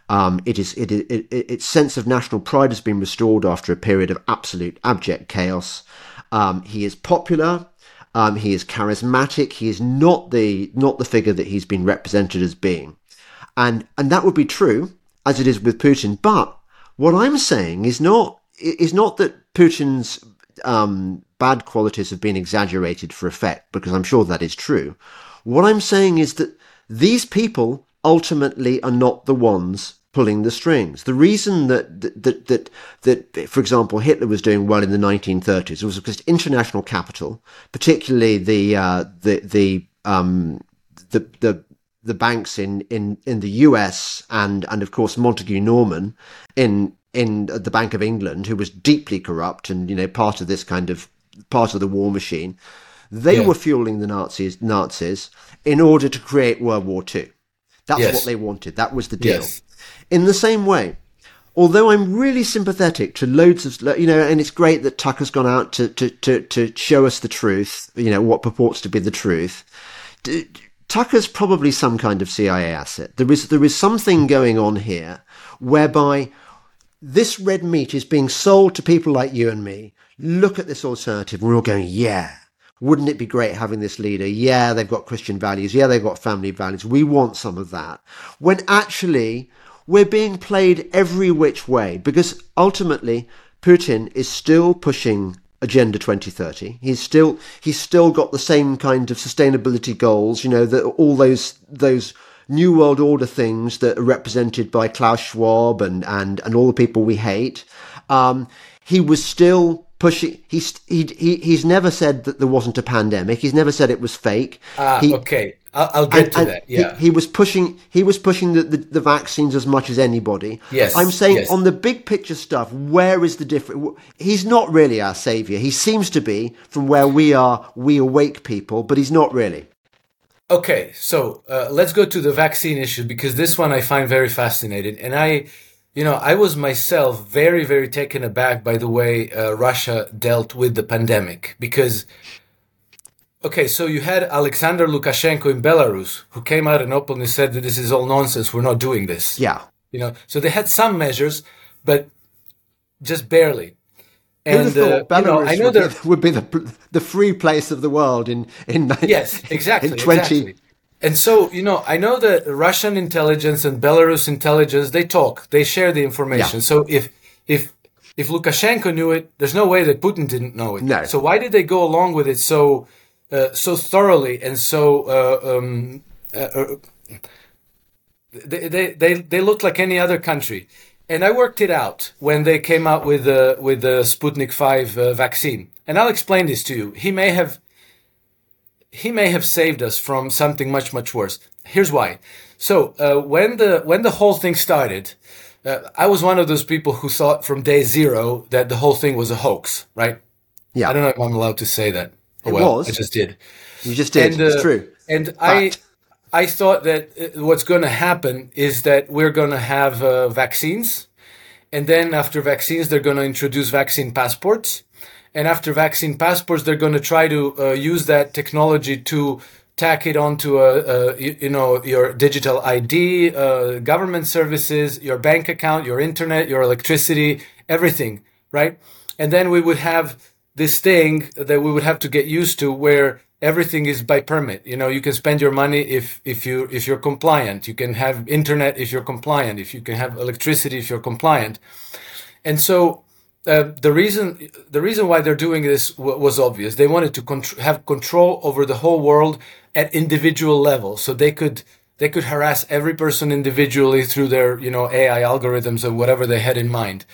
Um, it is it, it, it, its sense of national pride has been restored after a period of absolute abject chaos. Um, he is popular. Um, he is charismatic. He is not the not the figure that he's been represented as being, and and that would be true as it is with Putin. But what I'm saying is not is not that Putin's um, bad qualities have been exaggerated for effect, because I'm sure that is true. What I'm saying is that these people ultimately are not the ones pulling the strings. The reason that that that that, that for example, Hitler was doing well in the 1930s was because international capital, particularly the uh, the the um, the the the banks in, in, in the US and, and of course Montagu Norman in in the Bank of England, who was deeply corrupt and you know part of this kind of part of the war machine, they yeah. were fueling the Nazis Nazis in order to create World War II. That's yes. what they wanted. That was the deal. Yes. In the same way, although I'm really sympathetic to loads of, you know, and it's great that Tucker's gone out to, to, to, to show us the truth, you know, what purports to be the truth. Tucker's probably some kind of CIA asset. There is there is something going on here whereby this red meat is being sold to people like you and me. Look at this alternative. We're all going, yeah. Wouldn't it be great having this leader? Yeah, they've got Christian values. Yeah, they've got family values. We want some of that. When actually we're being played every which way because ultimately Putin is still pushing Agenda 2030. He's still he's still got the same kind of sustainability goals, you know, that all those those New World Order things that are represented by Klaus Schwab and, and, and all the people we hate. Um, he was still pushing. He's he, he he's never said that there wasn't a pandemic. He's never said it was fake. Ah, he, okay. I'll, I'll get and- to and that. Yeah. he, he was pushing. He was pushing the, the, the vaccines as much as anybody. Yes, I'm saying yes. on the big picture stuff. Where is the difference? He's not really our savior. He seems to be from where we are. We awake people, but he's not really. Okay, so uh, let's go to the vaccine issue because this one I find very fascinating. And I, you know, I was myself very, very taken aback by the way uh, Russia dealt with the pandemic. Because, okay, so you had Alexander Lukashenko in Belarus who came out and openly said that this is all nonsense, we're not doing this. Yeah. You know, so they had some measures, but just barely. Who'd uh, thought you know, Belarus I know would, be, would be the the free place of the world in in Yes, [laughs] exactly. in 20 exactly. And so, you know, I know that Russian intelligence and Belarus intelligence, they talk, they share the information. Yeah. So if if if Lukashenko knew it, there's no way that Putin didn't know it. No. So why did they go along with it so uh, so thoroughly and so uh, um, uh, uh, they, they they they look like any other country. And I worked it out when they came out with the with the Sputnik Five uh, vaccine. And I'll explain this to you. He may have he may have saved us from something much much worse. Here's why. So uh, when the when the whole thing started, uh, I was one of those people who thought from day zero that the whole thing was a hoax. Right? Yeah. I don't know if I'm allowed to say that. Oh, It well, was. I just did. You just did. And, it's uh, true. And I, I thought that uh, what's going to happen is that we're going to have uh, vaccines, and then after vaccines, they're going to introduce vaccine passports, and after vaccine passports, they're going to try to uh, use that technology to tack it onto a, a you, you know your digital ID, uh, government services, your bank account, your internet, your electricity, everything, right? And then we would have this thing that we would have to get used to where everything is by permit. You know you can spend your money if if you if you're compliant. You can have internet if you're compliant if you can have electricity if you're compliant. And so uh, the reason the reason why they're doing this w- was obvious. They wanted to contr- have control over the whole world at individual level. So they could they could harass every person individually through their you know AI algorithms or whatever they had in mind.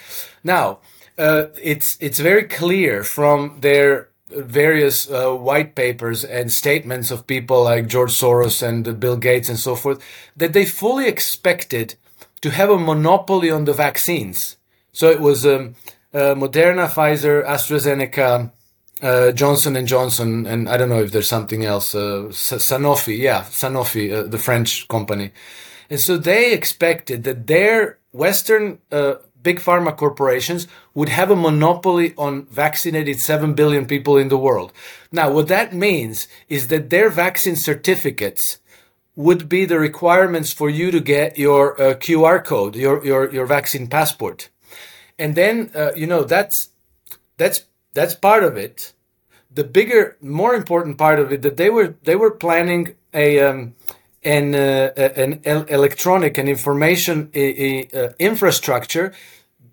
Now uh, it's it's very clear from their various uh, white papers and statements of people like George Soros and Bill Gates and so forth that they fully expected to have a monopoly on the vaccines. So it was um, uh, Moderna, Pfizer, AstraZeneca, uh, Johnson and Johnson, and I don't know if there's something else. Uh, Sanofi, yeah, Sanofi, uh, the French company, and so they expected that their Western big pharma corporations would have a monopoly on vaccinated 7 billion people in the world. Now, what that means is that their vaccine certificates would be the requirements for you to get your uh, QR code, your, your, your vaccine passport. And then, uh, you know, that's, that's, that's part of it. The bigger, more important part of it that they were, they were planning a, um, an, uh, an electronic and information infrastructure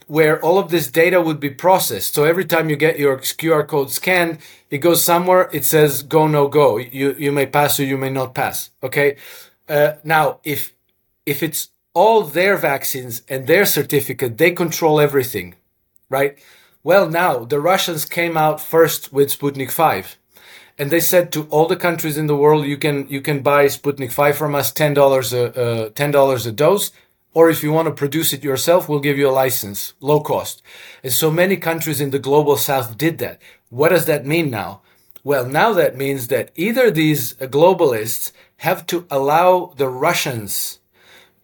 where all of this data would be processed. So every time you get your QR code scanned, it goes somewhere. It says go no go. You you may pass or you may not pass. Okay. Uh, now if if it's all their vaccines and their certificate, they control everything, right? Well, now the Russians came out first with Sputnik Five and they said to all the countries in the world, you can you can buy Sputnik Five from us, ten dollars a uh, ten dollars a dose, or if you want to produce it yourself, we'll give you a license, low cost. And so many countries in the global south did that. What does that mean now? Well, now that means that either these globalists have to allow the Russians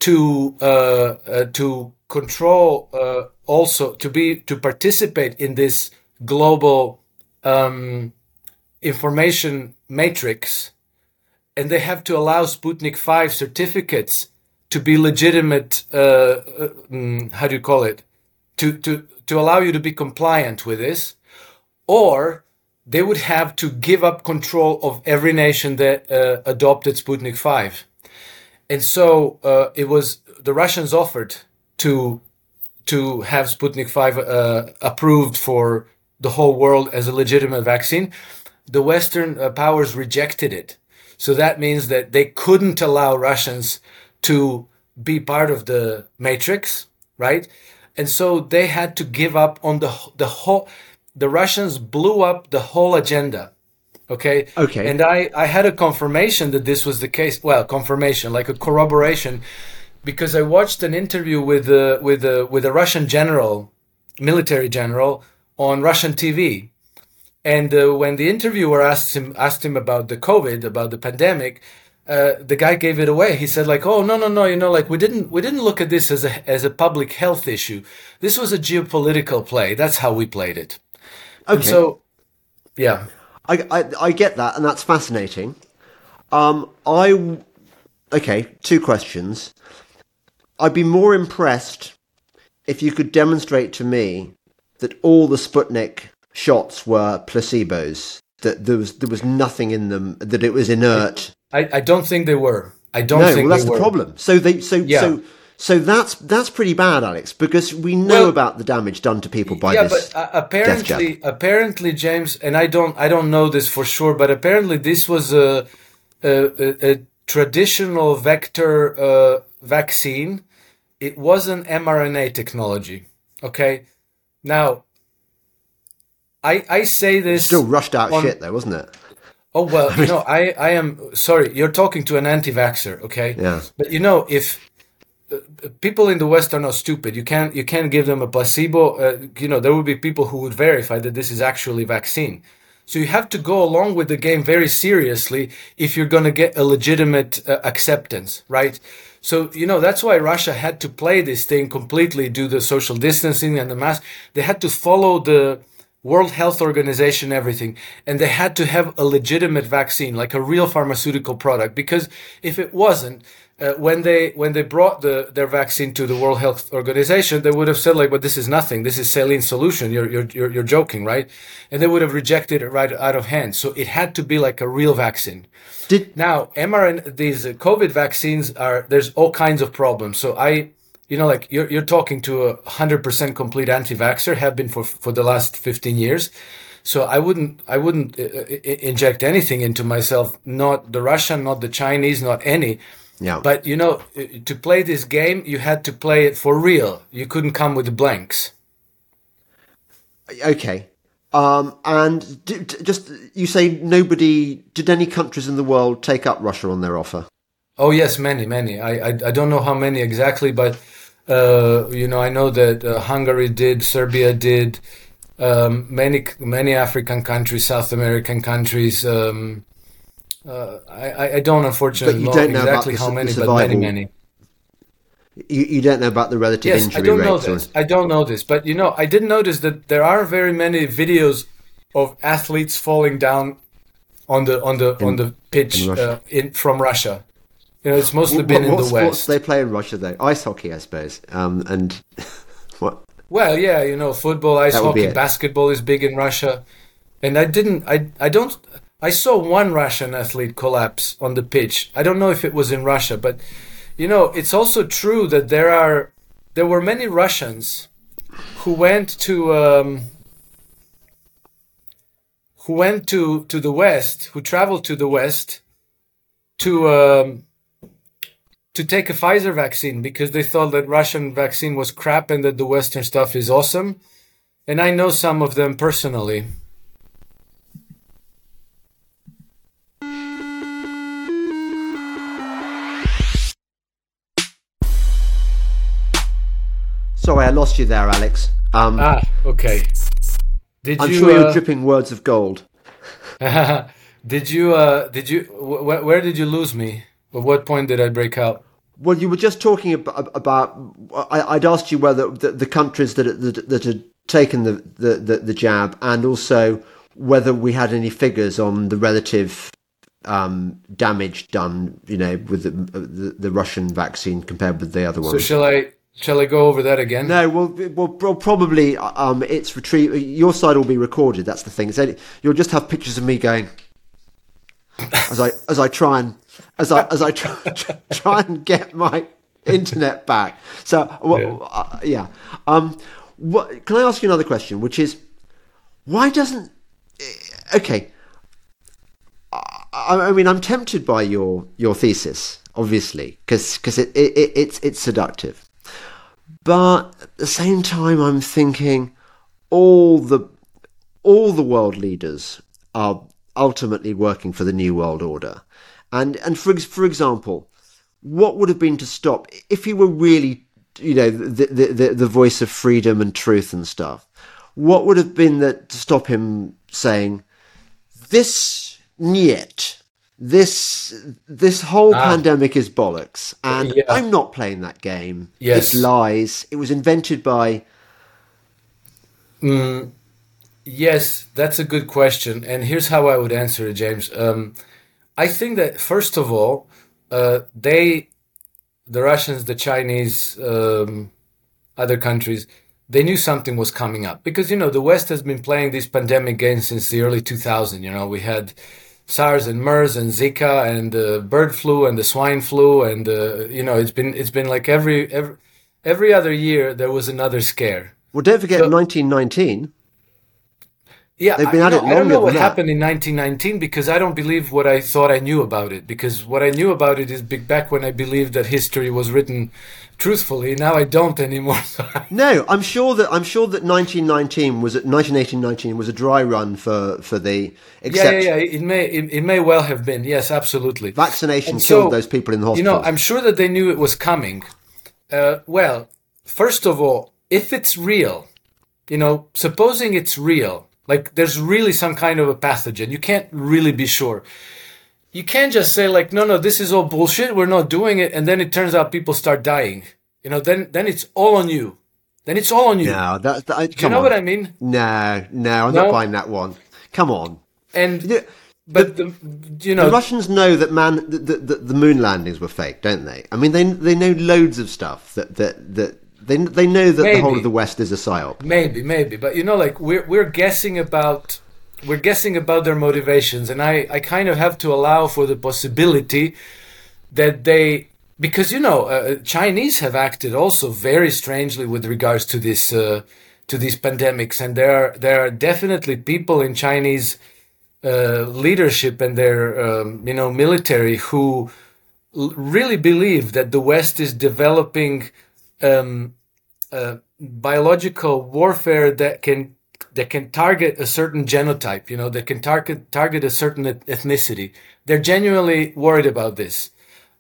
to uh, uh, to control uh, also to be to participate in this global um, information matrix, and they have to allow Sputnik Five certificates to be legitimate. Uh, uh, mm, how do you call it? To to to allow you to be compliant with this, or they would have to give up control of every nation that uh, adopted Sputnik Five, and so uh, it was the Russians offered to to have Sputnik Five uh, approved for the whole world as a legitimate vaccine. The Western uh, powers rejected it. So that means that they couldn't allow Russians to be part of the matrix, right? And so they had to give up on the the whole. The Russians blew up the whole agenda. Okay. Okay. And I I had a confirmation that this was the case. Well, confirmation, like a corroboration, because I watched an interview with a with a with a Russian general, military general, on Russian TV. And uh, when the interviewer asked him asked him about the COVID, about the pandemic, uh, the guy gave it away. He said like, "Oh no, no, no! You know, like we didn't we didn't look at this as a as a public health issue. This was a geopolitical play. That's how we played it." Okay. And so, yeah, I, I, I get that, and that's fascinating. Um, I okay. Two questions. I'd be more impressed if you could demonstrate to me that all the Sputnik shots were placebos. That there was there was nothing in them. That it was inert. I, I don't think they were. I don't no, think well, that's they the were. problem. So they so Yeah. so so that's that's pretty bad, Alex, because we know Well- about the damage done to people by yeah, this. Yeah, but uh, apparently, apparently, James, and I don't, I don't know this for sure, but apparently, this was a a, a, a traditional vector uh, vaccine. It wasn't mRNA technology. Okay, now, I I say this Still rushed out on- shit though, wasn't it? Oh well, [laughs] you know, I I am sorry. You're talking to an anti-vaxxer, okay? Yeah. But you know, if uh, people in the West are not stupid, you can't you can't give them a placebo. Uh, you know, there would be people who would verify that this is actually vaccine. So you have to go along with the game very seriously if you're going to get a legitimate uh, acceptance, right? So you know that's why Russia had to play this thing completely, do the social distancing and the mask. They had to follow the World Health Organization, everything, and they had to have a legitimate vaccine, like a real pharmaceutical product. Because if it wasn't, uh, when they when they brought the their vaccine to the World Health Organization, they would have said like, "But this is nothing. This is saline solution. You're you're you're, you're joking, right?" And they would have rejected it right out of hand. So it had to be like a real vaccine. Did Now, mRNA, these uh, COVID vaccines are there's all kinds of problems. So I, you know, like you're you're talking to a hundred percent complete anti-vaxxer, have been for for the last fifteen years. So I wouldn't I wouldn't uh, uh, inject anything into myself, not the Russian, not the Chinese, not any. Yeah. But you know, uh, to play this game, you had to play it for real. You couldn't come with the blanks. Okay. Um, and d- d- just you say nobody did any countries in the world take up Russia on their offer? Oh yes, many, many. I I, I don't know how many exactly, but uh, you know, I know that uh, Hungary did, Serbia did, um, many many African countries, South American countries. Um, uh, I I- don't unfortunately But you know don't know exactly the how many, but many, many. You, you don't know about the relative Yes, injury I don't know or- this. I don't know this, but you know, I did notice that there are very many videos of athletes falling down on the on the on the pitch in Russia. uh, in from Russia. You know, it's mostly What, been what in the sports West. they play in Russia though? Ice hockey, I suppose. Um, and [laughs] what? Well, yeah, you know, football, ice That would be hockey, basketball is big in Russia. And I didn't, I, I don't, I saw one Russian athlete collapse on the pitch. I don't know if it was in Russia, but, you know, it's also true that there are, there were many Russians who went to, um, who went to, to the West, who traveled to the West to, um, to take a Pfizer vaccine because they thought that Russian vaccine was crap and that the Western stuff is awesome. And I know some of them personally. Sorry, I lost you there, Alex. Um, Ah, okay. Did I'm you? sure you're uh, dripping words of gold. [laughs] did you? Uh, did you? Wh- where did you lose me? At what point did I break out? Well, you were just talking about. about I, I'd asked you whether the, the countries that that, that had taken the, the, the, jab, and also whether we had any figures on the relative um, damage done, you know, with the, the the Russian vaccine compared with the other ones. So shall I? Shall I go over that again? No, well, well, probably um, it's retrieve. Your side will be recorded. That's the thing. So you'll just have pictures of me going as I as I try and as I as I try, [laughs] try and get my internet back. So well, Yeah. uh, yeah. Um, what, can I ask you another question? Which is, why doesn't? eh, Okay, I, I mean, I'm tempted by your your thesis, obviously, because because it, it, it it's it's seductive, but at the same time, I'm thinking all the all the world leaders are ultimately working for the new world order, and and for for example, what would have been to stop if he were really, you know, the the the, the voice of freedom and truth and stuff? What would have been that to stop him saying this niet this this whole ah. pandemic is bollocks and yeah. i'm not playing that game yes. it's lies it was invented by mm, yes that's a good question and here's how i would answer it james um, i think that first of all uh, they the russians the chinese um, other countries they knew something was coming up because you know the West has been playing these pandemic games since the early 2000s. You know, we had SARS and MERS and Zika and the bird flu and the swine flu and uh, you know it's been it's been like every every every other year there was another scare. Well, don't forget so, 1919. Yeah, they've been I, at it I don't know what happened in 1919 because I don't believe what I thought I knew about it. Because what I knew about it is big back when I believed that history was written truthfully. Now I don't anymore. [laughs] no, I'm sure that I'm sure that 1919 was 1918-19 was a dry run for for the. Except yeah, yeah, yeah. It may it, it may well have been. Yes, absolutely. Vaccination and killed so, those people in the hospital. You know, I'm sure that they knew it was coming. Uh, well, first of all, if it's real, you know, supposing it's real like there's really some kind of a pathogen. You can't really be sure. You can't just say like, no, no, this is all bullshit. We're not doing it, and then it turns out people start dying. You know, then then it's all on you. Then it's all on you. No, that, that you know on. what I mean? No, no, I'm no? not buying that one. Come on. And you know, but the, you know, the Russians know that man, the, the, the moon landings were fake, don't they? I mean, they they know loads of stuff that that that they they know that maybe. the whole of the West is a psyop. Maybe, maybe, but you know, like we're we're guessing about we're guessing about their motivations, and I I kind of have to allow for the possibility that they because you know uh, Chinese have acted also very strangely with regards to this uh, to these pandemics, and there are there are definitely people in Chinese uh, leadership and their um, you know military who l- really believe that the West is developing um, uh, biological warfare that can that can target a certain genotype, you know, that can target target a certain ethnicity. They're genuinely worried about this.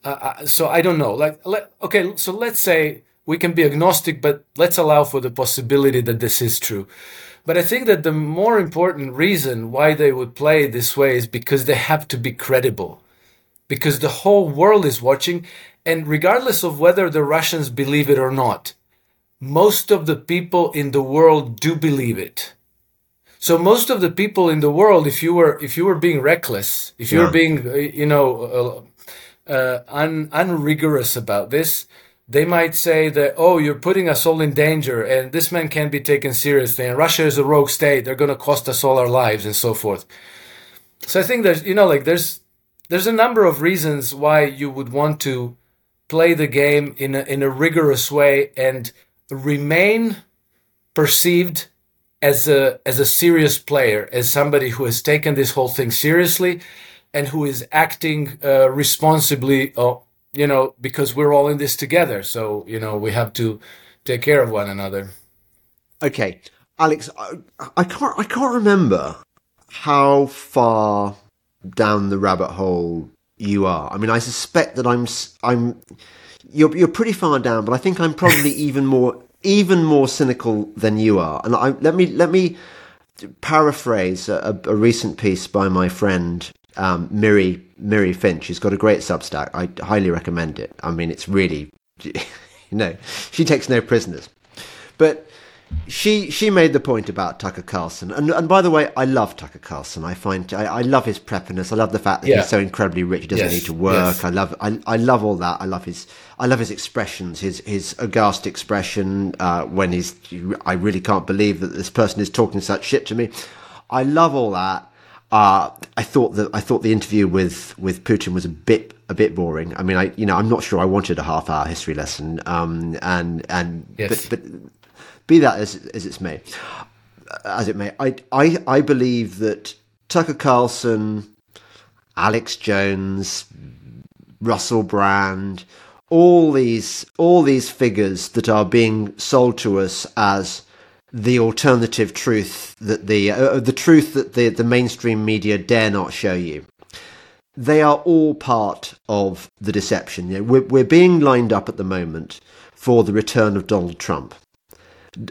Uh, uh, so I don't know. Like, let, okay, so let's say we can be agnostic, but let's allow for the possibility that this is true. But I think that the more important reason why they would play this way is because they have to be credible, because the whole world is watching, and regardless of whether the Russians believe it or not, most of the people in the world do believe it. So most of the people in the world, if you were if you were being reckless, if you yeah. were being uh, you know uh, uh, un, unrigorous about this, they might say that oh you're putting us all in danger and this man can't be taken seriously and Russia is a rogue state. They're going to cost us all our lives and so forth. So I think there's you know like there's there's a number of reasons why you would want to play the game in a, in a rigorous way and remain perceived as a as a serious player, as somebody who has taken this whole thing seriously and who is acting uh, responsibly. Uh, you know, because we're all in this together, so you know we have to take care of one another. Okay, Alex, I, I can't I can't remember how far down the rabbit hole you are. I mean, I suspect that I'm I'm you're you're pretty far down, but I think I'm probably [laughs] even more even more cynical than you are. And I, let me let me paraphrase a, a recent piece by my friend um, Miri Miri Finch. She's got a great Substack. I highly recommend it. I mean, it's really [laughs] you know she takes no prisoners, but she she made the point about Tucker Carlson, and and by the way, I love Tucker Carlson. I find I, I love his preppiness. I love the fact that yeah. he's so incredibly rich. He doesn't yes. need to work. Yes. I love I, I love all that. I love his I love his expressions. His his aghast expression uh, when he's I really can't believe that this person is talking such shit to me. I love all that. Uh, I thought that I thought the interview with, with Putin was a bit a bit boring. I mean, I you know I'm not sure I wanted a half hour history lesson. Um, and and yes. but but be that as, as it's may, as it may, I, I, I believe that Tucker Carlson Alex Jones, Russell Brand, all these all these figures that are being sold to us as the alternative truth that the uh, the truth that the the mainstream media dare not show you. They are all part of the deception. You know, we're, we're being lined up at the moment for the return of Donald Trump.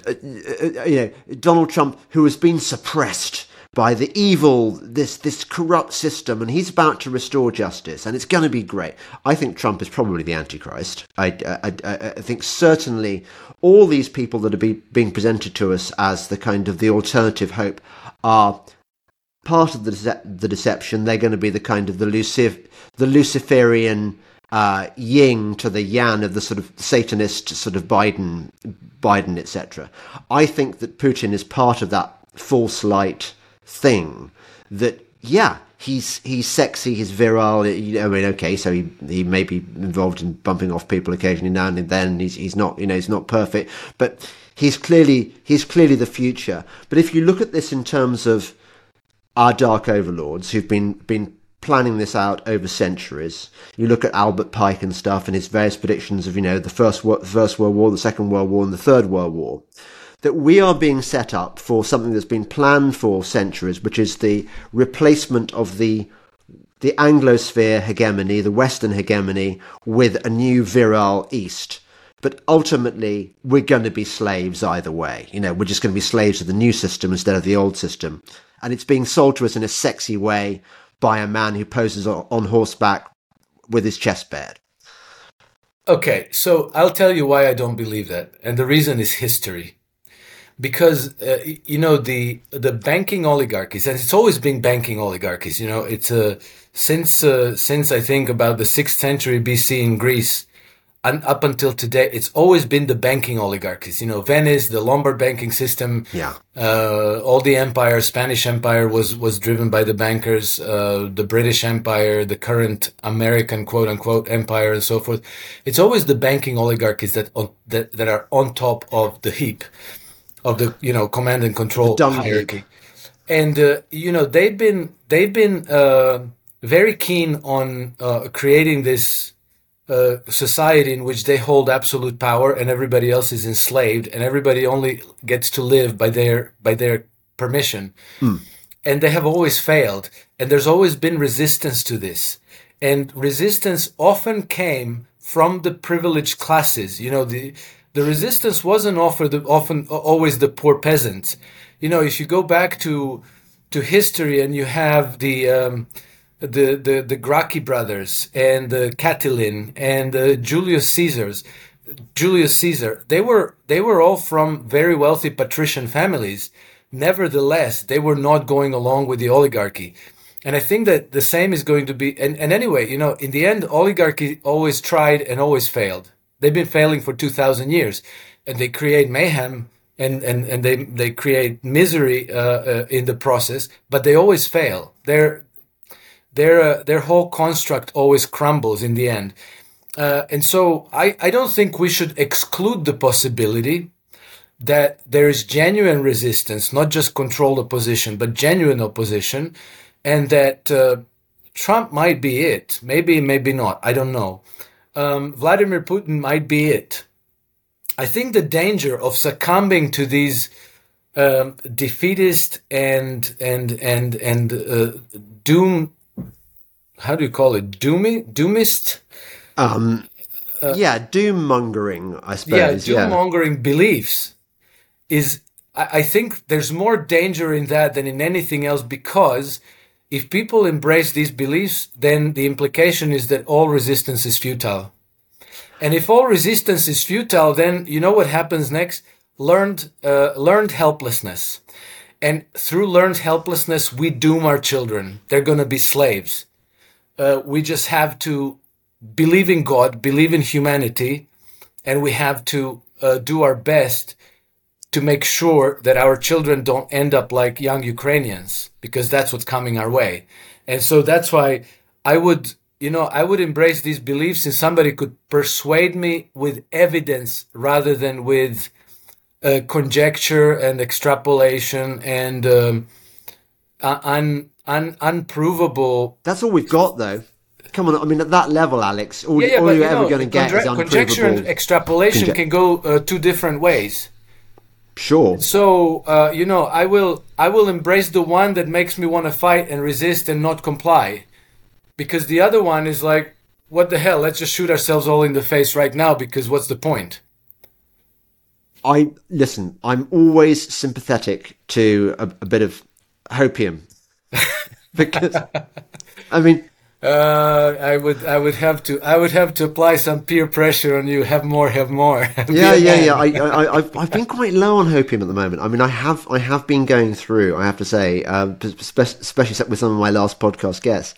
Uh, uh, you know, Donald Trump, who has been suppressed by the evil, this this corrupt system, and he's about to restore justice, and it's going to be great. I think Trump is probably the Antichrist. I, I, I, I think certainly all these people that are be, being presented to us as the kind of the alternative hope are part of the the deception. They're going to be the kind of the Lucif- the Luciferian uh, yin to the yang of the sort of Satanist sort of Biden, Biden, etc. I think that Putin is part of that false light thing that yeah he's he's sexy he's virile you know, i mean okay so he he may be involved in bumping off people occasionally now and then he's he's not you know he's not perfect but he's clearly he's clearly the future but if you look at this in terms of our dark overlords who've been been planning this out over centuries. You look at Albert Pike and stuff and his various predictions of, you know, the first, first World War, the Second World War, and the Third World War that we are being set up for something that's been planned for centuries, which is the replacement of the the Anglosphere hegemony, the Western hegemony, with a new virile East. But ultimately, we're going to be slaves either way. You know, we're just going to be slaves of the new system instead of the old system. And it's being sold to us in a sexy way by a man who poses on horseback with his chest bared. Okay, so I'll tell you why I don't believe that. And the reason is history because uh, you know the the banking oligarchies and it's always been banking oligarchies you know it's uh, since uh, since i think about the 6th century bc in greece and up until today it's always been the banking oligarchies you know venice the lombard banking system yeah. uh, all the empire spanish empire was was driven by the bankers uh, the british empire the current american quote unquote empire and so forth. It's always the banking oligarchies that that, that are on top of the heap of the you know command and control hierarchy, and uh, you know they've been they've been uh, very keen on uh, creating this uh, society in which they hold absolute power and everybody else is enslaved and everybody only gets to live by their by their permission, hmm. and they have always failed, and there's always been resistance to this, and resistance often came from the privileged classes. You know the the resistance wasn't offered often always the poor peasants. You know, if you go back to to history and you have the um, the the the Gracchi brothers and the Catiline and the Julius Caesars, Julius Caesar, they were they were all from very wealthy patrician families. Nevertheless, they were not going along with the oligarchy. And I think that the same is going to be and, and anyway, you know, in the end oligarchy always tried and always failed. They've been failing for 2,000 years, and they create mayhem and, and, and they, they create misery uh, uh, in the process, but they always fail. Their, their, uh, their whole construct always crumbles in the end. Uh, and so I, I don't think we should exclude the possibility that there is genuine resistance, not just controlled opposition, but genuine opposition, and that uh, Trump might be it. Maybe, maybe not. I don't know um, Vladimir Putin might be it. I think the danger of succumbing to these um, defeatist and and and and uh, doom, how do you call it, doomy, doomist? Um, uh, yeah, doom mongering, I suppose. Yeah, doom mongering yeah. beliefs is. I, I think there's more danger in that than in anything else because if people embrace these beliefs, then the implication is that all resistance is futile. And if all resistance is futile, then you know what happens next? Learned, uh, learned helplessness. And through learned helplessness, we doom our children. They're going to be slaves. Uh, we just have to believe in God, believe in humanity, and we have to uh, do our best to make sure that our children don't end up like young Ukrainians because that's what's coming our way. And so that's why I would, you know, I would embrace these beliefs and somebody could persuade me with evidence rather than with uh, conjecture and extrapolation and um, uh, un, un, unprovable. That's all we've got, though. Come on, I mean, at that level, Alex, all, Yeah, yeah, all but, you're you ever know, going to get conjec- is conjecture and extrapolation Conje- can go uh, two different ways. Sure. So uh, you know, I will I will embrace the one that makes me want to fight and resist and not comply, because the other one is like, what the hell? Let's just shoot ourselves all in the face right now. Because what's the point? I listen. I'm always sympathetic to a, a bit of hopium [laughs] because I mean, Uh, I would I would have to I would have to apply some peer pressure on you. Have more, have more. [laughs] Yeah, yeah, yeah. I, I, I've, I've been quite low on hopium at the moment. I mean, I have, I have been going through. I have to say, um, especially with some of my last podcast guests,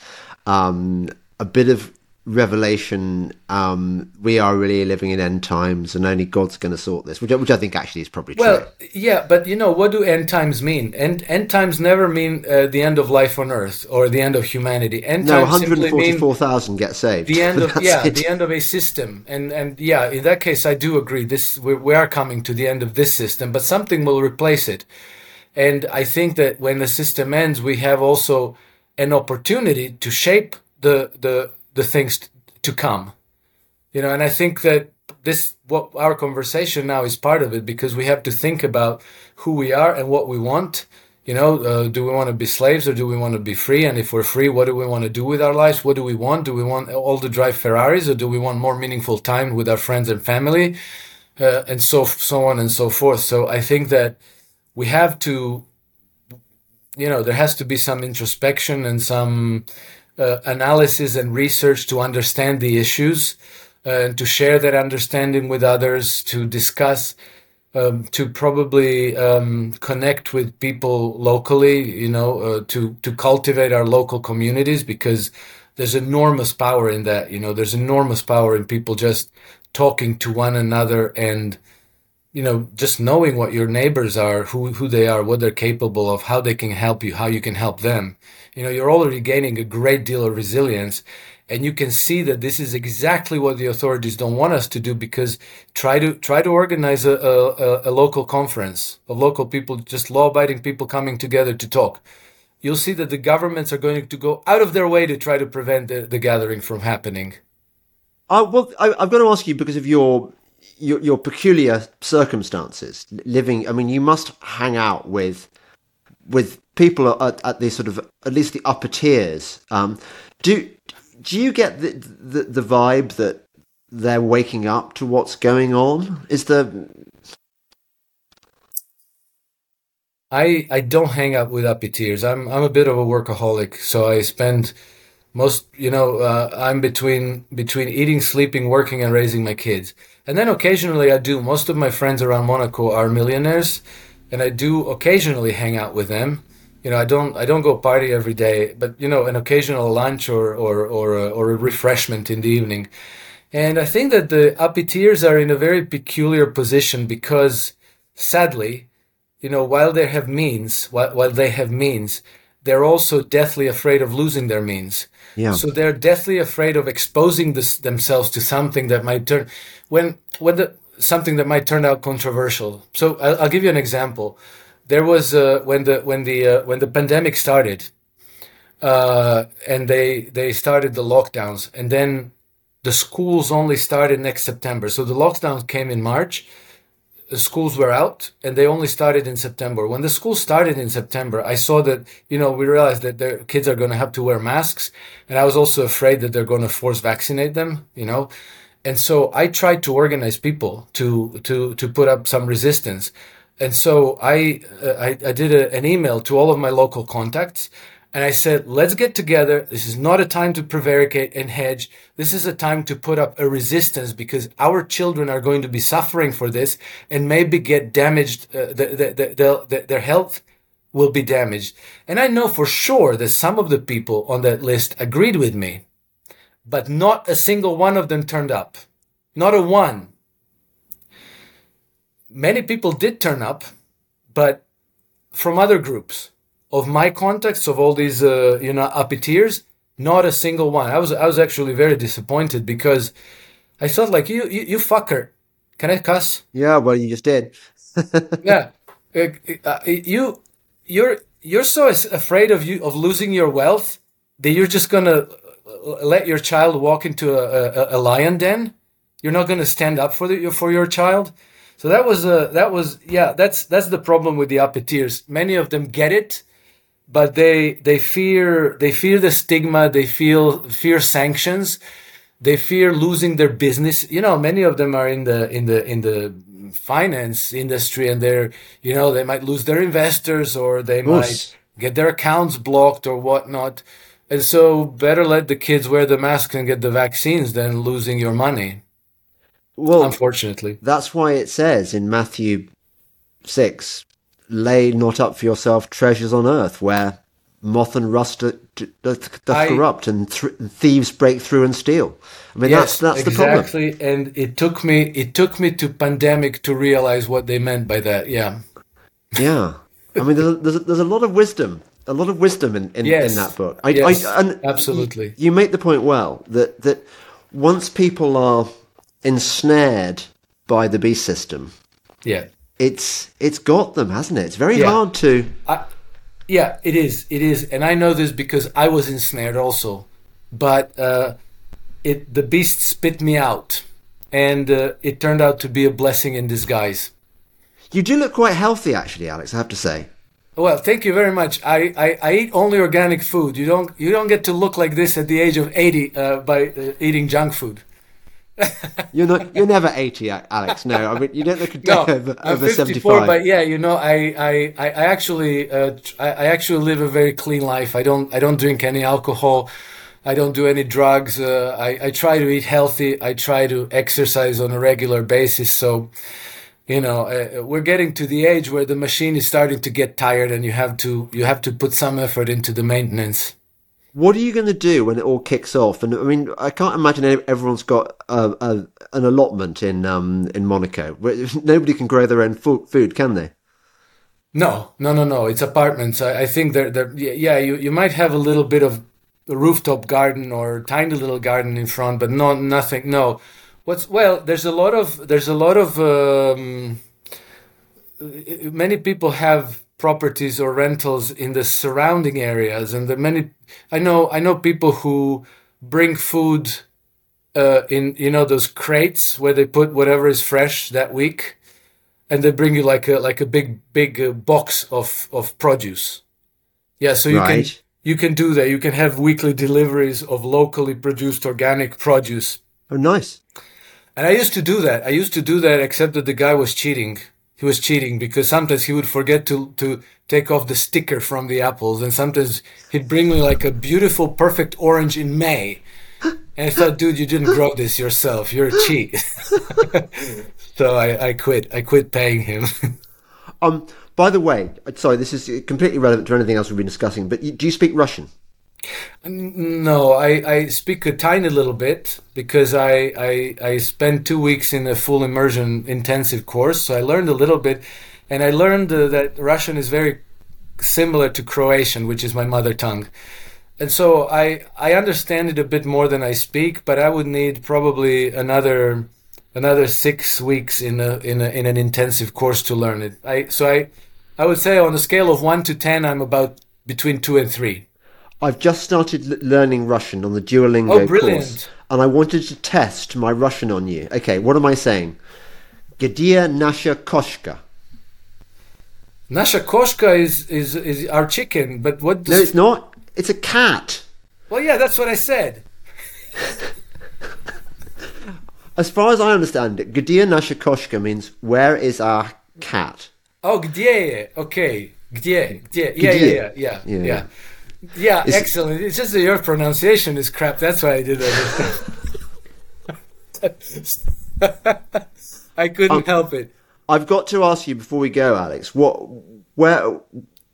um, a bit of revelation. Um, we are really living in end times, and only God's going to sort this, which, I- which I think actually is probably true. Well, yeah, but you know, what do end times mean? End end times never mean uh, the end of life on Earth or the end of humanity. End no, times 144,000 get saved. the end [laughs] of yeah, it. the end of a system. And and yeah, in that case, I do agree. This we, we are coming to the end of this system, but something will replace it. And I think that when the system ends, we have also an opportunity to shape the the the things t- to come. You know and i think that this what our conversation now is part of it because we have to think about who we are and what we want. You know uh, do we want to be slaves or do we want to be free? And if we're free what do we want to do with our lives? What do we want? Do we want all to drive ferraris or do we want more meaningful time with our friends and family? Uh, and so so on and so forth. So i think that we have to you know there has to be some introspection and some uh, analysis and research to understand the issues uh, and to share that understanding with others to discuss um, to probably um, connect with people locally you know uh, to to cultivate our local communities because there's enormous power in that you know there's enormous power in people just talking to one another and you know just knowing what your neighbors are who who they are what they're capable of how they can help you how you can help them. You know you're already gaining a great deal of resilience and you can see that this is exactly what the authorities don't want us to do because try to try to organize a, a, a local conference of local people just law-abiding people coming together to talk. You'll see that the governments are going to go out of their way to try to prevent the, the gathering from happening. Uh, well, I, I've got to ask you because of your, your your peculiar circumstances. Living, I mean, you must hang out with with people at, at the sort of at least the upper tiers. Um, do do you get the, the the vibe that they're waking up to what's going on? Is the I I don't hang out with uppy tiers. I'm I'm a bit of a workaholic, so I spend most you know uh, I'm between between eating, sleeping, working, and raising my kids. And then occasionally I do. Most of my friends around Monaco are millionaires, and I do occasionally hang out with them. You know, I don't I don't go party every day, but you know, an occasional lunch or or or a, or a refreshment in the evening. And I think that the uppy tiers are in a very peculiar position because, sadly, you know, while they have means, while, while they have means, they're also deathly afraid of losing their means. Yeah. So they're deathly afraid of exposing this, themselves to something that might turn when when the something that might turn out controversial. So I'll, I'll give you an example. There was uh, when the when the uh, when the pandemic started, uh, and they they started the lockdowns, and then the schools only started next September. So the lockdowns came in March schools were out and they only started in September. When the school started in September, I saw that, you know, we realized that the kids are going to have to wear masks. And I was also afraid that they're going to force vaccinate them, you know. And so I tried to organize people to, to, to put up some resistance. And so I, uh, I, I did a, an email to all of my local contacts and I said, let's get together. This is not a time to prevaricate and hedge. This is a time to put up a resistance because our children are going to be suffering for this and maybe get damaged. Uh, the, the, the, the, their health will be damaged. And I know for sure that some of the people on that list agreed with me, but not a single one of them turned up. Not a one. Many people did turn up, but from other groups of my contacts of all these uh, you know uppiteers not a single one i was i was actually very disappointed because i thought like you you, you fucker can i cuss yeah, well, you just did. [laughs] yeah Uh, uh, you you're you're so afraid of you of losing your wealth that you're just gonna uh, let your child walk into a, a, a lion den. You're not gonna stand up for the, for your child. So that was uh, that was yeah. That's that's the problem with the uppeteers. Many of them get it, but they they fear they fear the stigma. They feel fear sanctions. They fear losing their business. You know, many of them are in the in the in the finance industry, and they're you know they might lose their investors or they course. might get their accounts blocked or whatnot. And so, better let the kids wear the mask and get the vaccines than losing your money. Well, Unfortunately. that's why it says in Matthew 6 lay not up for yourself treasures on earth where moth and rust do- do- doth corrupt and th- thieves break through and steal. I mean, that's, that's the problem. exactly. And it took me it took me to pandemic to realize what they meant by that. Yeah. Yeah. I mean, there's a, there's, a, there's a lot of wisdom, a lot of wisdom in, in, Yes. in that book. I, Yes, I, and absolutely. You, you make the point well that, that once people are ensnared by the beast system, Yeah. It's it's got them, hasn't it? It's very Yeah. hard to. Yeah, it is. It is, and I know this because I was ensnared also. But uh, it the beast spit me out, and uh, it turned out to be a blessing in disguise. You do look quite healthy, actually, Alex. I have to say. Well, thank you very much. I, I, I eat only organic food. You don't you don't get to look like this at the age of eighty uh, by uh, eating junk food. [laughs] You're not. You're never eighty, Alex. No, I mean you don't look a day No, over, I'm over 54, seventy-five. but yeah, you know, I I, I actually uh, I, I actually live a very clean life. I don't I don't drink any alcohol. I don't do any drugs. Uh, I I try to eat healthy. I try to exercise on a regular basis. So, you know, uh, we're getting to the age where the machine is starting to get tired, and you have to you have to put some effort into the maintenance. What are you going to do when it all kicks off? And I mean, I can't imagine everyone's got a, a, an allotment in um, in Monaco. [laughs] Nobody can grow their own fo- food, can they? No, no, no, no. It's apartments. I, I think they're, they're, yeah, you, you might have a little bit of a rooftop garden or tiny little garden in front, but no, nothing. No. What's, well, there's a lot of, there's a lot of, um, many people have properties or rentals in the surrounding areas and the many, I know, I know people who bring food, uh, in, you know, those crates where they put whatever is fresh that week and they bring you like a like a big big uh, box of of produce. Yeah, so you Right. can you can do that. You can have weekly deliveries of locally produced organic produce. Oh, nice. And I used to do that. I used to do that, except that the guy was cheating. He was cheating because sometimes he would forget to to take off the sticker from the apples, and sometimes he'd bring me like a beautiful, perfect orange in May. And I thought, dude, you didn't grow this yourself. You're a cheat. [laughs] so I, I quit. I quit paying him. Um. By the way, sorry, this is completely relevant to anything else we've been discussing. But do you speak Russian? No, I, I speak a tiny little bit because I, I I spent two weeks in a full immersion intensive course, so I learned a little bit, and I learned uh, that Russian is very similar to Croatian, which is my mother tongue, and so I I understand it a bit more than I speak, but I would need probably another another six weeks in a in a in an intensive course to learn it. I so I I would say on a scale of one to ten, I'm about between two and three. I've just started l- learning Russian on the Duolingo Oh, brilliant. course, and I wanted to test my Russian on you. Okay, what am I saying? Gdzie nasza koszka? Nasha koshka is, is is our chicken, but what No, it's not. It's a cat. Well yeah, that's what I said. [laughs] As far as I understand it, Gdzie nasza koszka means where is our cat? Oh, gdzie? Okay. Gdzie? Gdzie? Yeah, yeah, yeah, yeah, Yeah. Yeah. Is- excellent. It's just that your pronunciation is crap. That's why I did that. [laughs] I couldn't Um, help it. I've got to ask you before we go, Alex. What, where,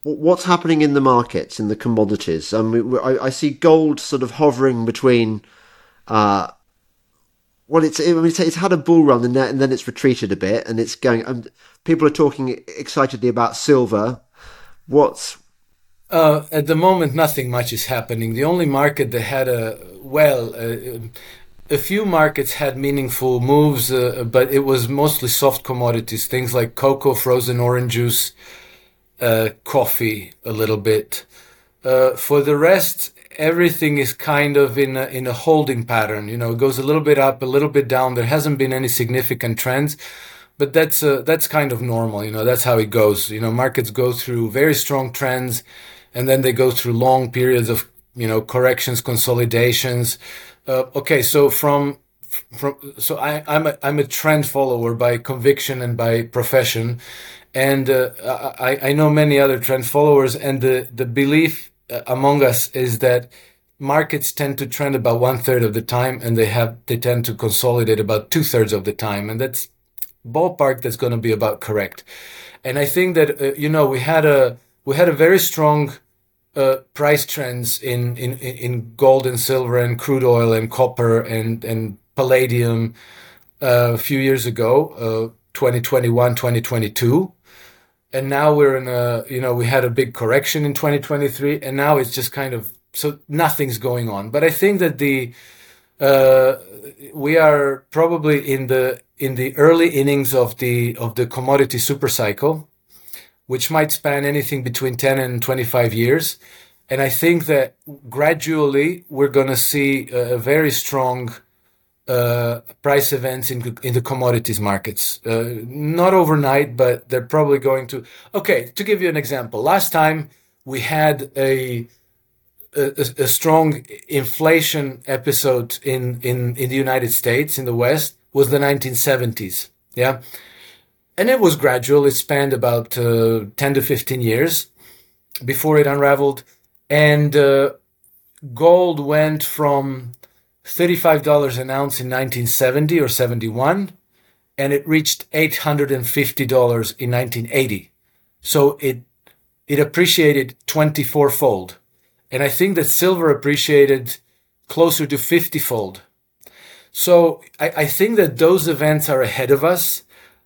what's happening in the markets in the commodities? I mean, I, I see gold sort of hovering between. Uh, well, it's I mean, it's, it's had a bull run and then, and then it's retreated a bit, and it's going. And people are talking excitedly about silver. What's Uh, at the moment, nothing much is happening. The only market that had a well, a few markets had meaningful moves, uh, but it was mostly soft commodities, things like cocoa, frozen orange juice, uh, coffee a little bit. Uh, for the rest, everything is kind of in a, in a holding pattern. You know, it goes a little bit up, a little bit down. There hasn't been any significant trends, but that's uh, that's kind of normal. You know, that's how it goes. You know, markets go through very strong trends, and then they go through long periods of you know corrections, consolidations. Uh, okay, so from from so I, I'm a, I'm a trend follower by conviction and by profession, and uh, I, I know many other trend followers, and the the belief uh, among us is that markets tend to trend about one third of the time, and they have they tend to consolidate about two thirds of the time, and that's ballpark that's going to be about correct. And I think that uh, you know we had a we had a very strong uh, price trends in, in in gold and silver and crude oil and copper and and palladium uh, a few years ago, uh, 2021, 2022 and now we're in a you know we had a big correction in 2023 and now it's just kind of so nothing's going on. But i think that the uh, we are probably in the in the early innings of the of the commodity super cycle which might span anything between 10 and 25 years and i think that gradually we're going to see a very strong uh, price events in in the commodities markets. Uh, not overnight, but they're probably going to. Okay, to give you an example, last time we had a a, a strong inflation episode in, in in the United States in the West was the 1970s. Yeah, and it was gradual. It spanned about uh, 10 to 15 years before it unraveled, and uh, gold went from $35 an ounce in 1970 or 71 and it reached $850 in 1980 so it it appreciated 24 fold and i think that silver appreciated closer to 50 fold so I, I think that those events are ahead of us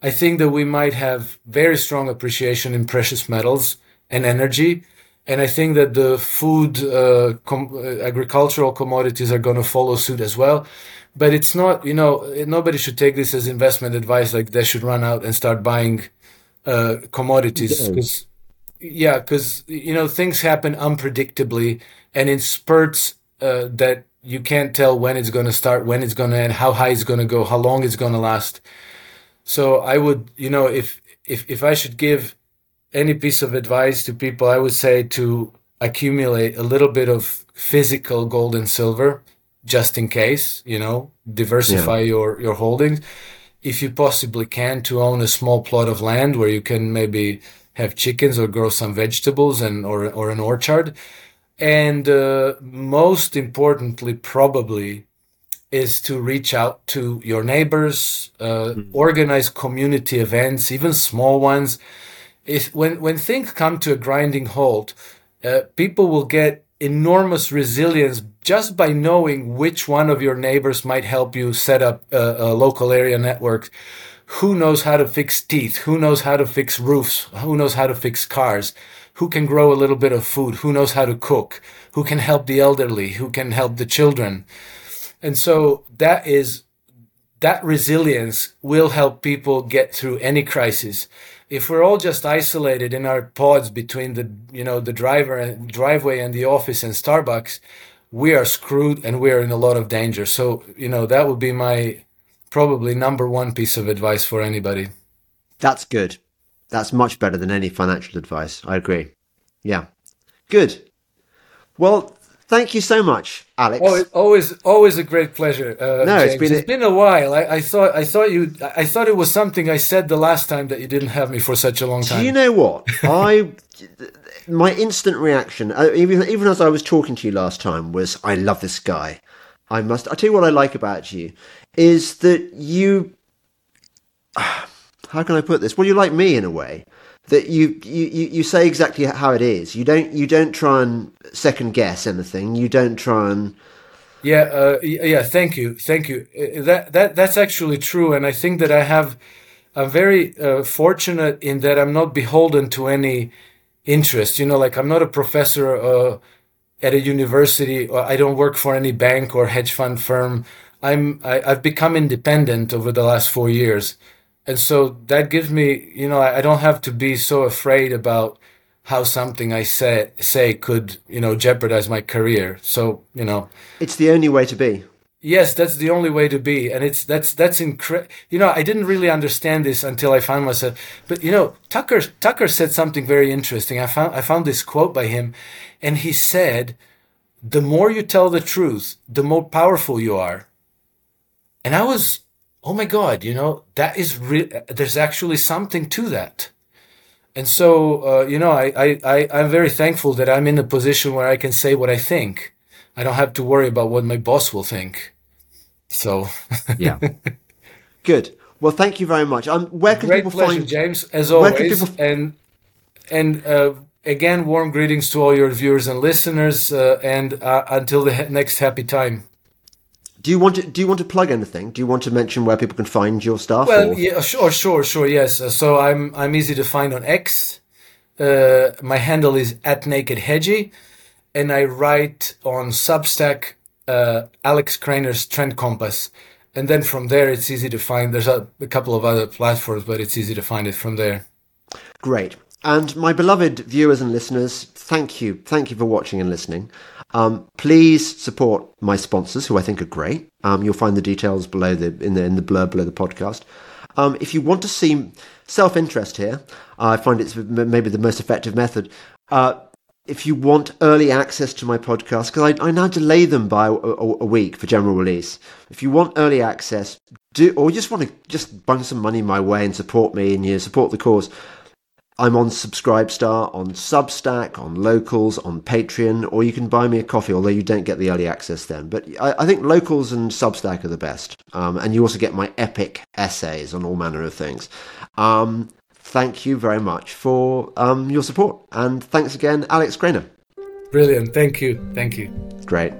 i think that we might have very strong appreciation in precious metals and energy and I think that the food, uh, com- uh, agricultural commodities are going to follow suit as well. But it's not, you know, nobody should take this as investment advice. Like they should run out and start buying uh, commodities. Cause, yeah, because you know things happen unpredictably and in spurts uh, that you can't tell when it's going to start, when it's going to end, how high it's going to go, how long it's going to last. So I would, you know, if if if I should give any piece of advice to people, I would say to accumulate a little bit of physical gold and silver just in case, you know, diversify yeah. your, your holdings. If you possibly can, to own a small plot of land where you can maybe have chickens or grow some vegetables and or, or an orchard. And uh, most importantly, probably, is to reach out to your neighbors, uh, mm-hmm. organize community events, even small ones is when when things come to a grinding halt, uh, people will get enormous resilience just by knowing which one of your neighbors might help you set up a, a, local area network. Who knows how to fix teeth? Who knows how to fix roofs? Who knows how to fix cars? Who can grow a little bit of food? Who knows how to cook? Who can help the elderly? Who can help the children? And so that is that resilience will help people get through any crisis if we're all just isolated in our pods between the you know the driver and driveway and the office and Starbucks, we are screwed and we are in a lot of danger. So you know that would be my probably number one piece of advice for anybody. That's good. That's much better than any financial advice. I agree. Yeah. Good. Well, Thank you so much, Alex. Always, always, always a great pleasure. Uh, no, James. it's been a... it's been a while. I, I, thought I thought you I thought it was something I said the last time that you didn't have me for such a long time. Do you know what I? [laughs] my instant reaction, uh, even even as I was talking to you last time, was I love this guy. I must. I tell you what I like about you is that you. [sighs] How can I put this? Well, you're like me in a way that you, you you say exactly how it is. You don't you don't try and second guess anything. You don't try and yeah uh, yeah. Thank you, thank you. Uh, that that that's actually true, and I think that I have. I'm very uh, fortunate in that I'm not beholden to any interest. You know, like I'm not a professor uh, at a university, or I don't work for any bank or hedge fund firm. I'm I, I've become independent over the last four years and so that gives me you know I, don't have to be so afraid about how something I say say could you know jeopardize my career. So you know, it's the only way to be. Yes, that's the only way to be, and it's that's that's incredible. You know, I didn't really understand this until I found myself. But you know, Tucker Tucker said something very interesting. I found I found this quote by him, and he said, "The more you tell the truth, the more powerful you are." And I was, oh my God, you know, that is real. There's actually something to that. And so, uh, you know, I, I, I, I'm very thankful that I'm in a position where I can say what I think. I don't have to worry about what my boss will think. So [laughs] yeah, good. Well, thank you very much. Um, where can Great people pleasure, find James? As always, people... and and uh, again, warm greetings to all your viewers and listeners. Uh, and uh, until the next happy time. Do you want to do you want to plug anything? Do you want to mention where people can find your stuff? Well, or? yeah, sure, sure, sure. Yes. So I'm I'm easy to find on X. Uh, my handle is at Naked Hedgie, and I write on Substack uh, Alex Krainer's Trend Compass. And then from there, it's easy to find. There's a, a couple of other platforms, but it's easy to find it from there. Great. And my beloved viewers and listeners, thank you. Thank you for watching and listening. Um, please support my sponsors, who I think are great. Um, you'll find the details below the in the in the blurb below the podcast. Um, if you want to see self-interest here, I find it's maybe the most effective method. Uh, if you want early access to my podcast, because I, I, now delay them by a, a, a, week for general release. If you want early access, do or just want to just bung some money my way and support me and you know, support the cause, I'm on Subscribestar, on Substack, on Locals, on Patreon, or you can buy me a coffee, although you don't get the early access then. But I, I think Locals and Substack are the best. Um, and you also get my epic essays on all manner of things. Um, thank you very much for um, your support. And thanks again, Alex Krainer. Brilliant. Thank you. Thank you. Great.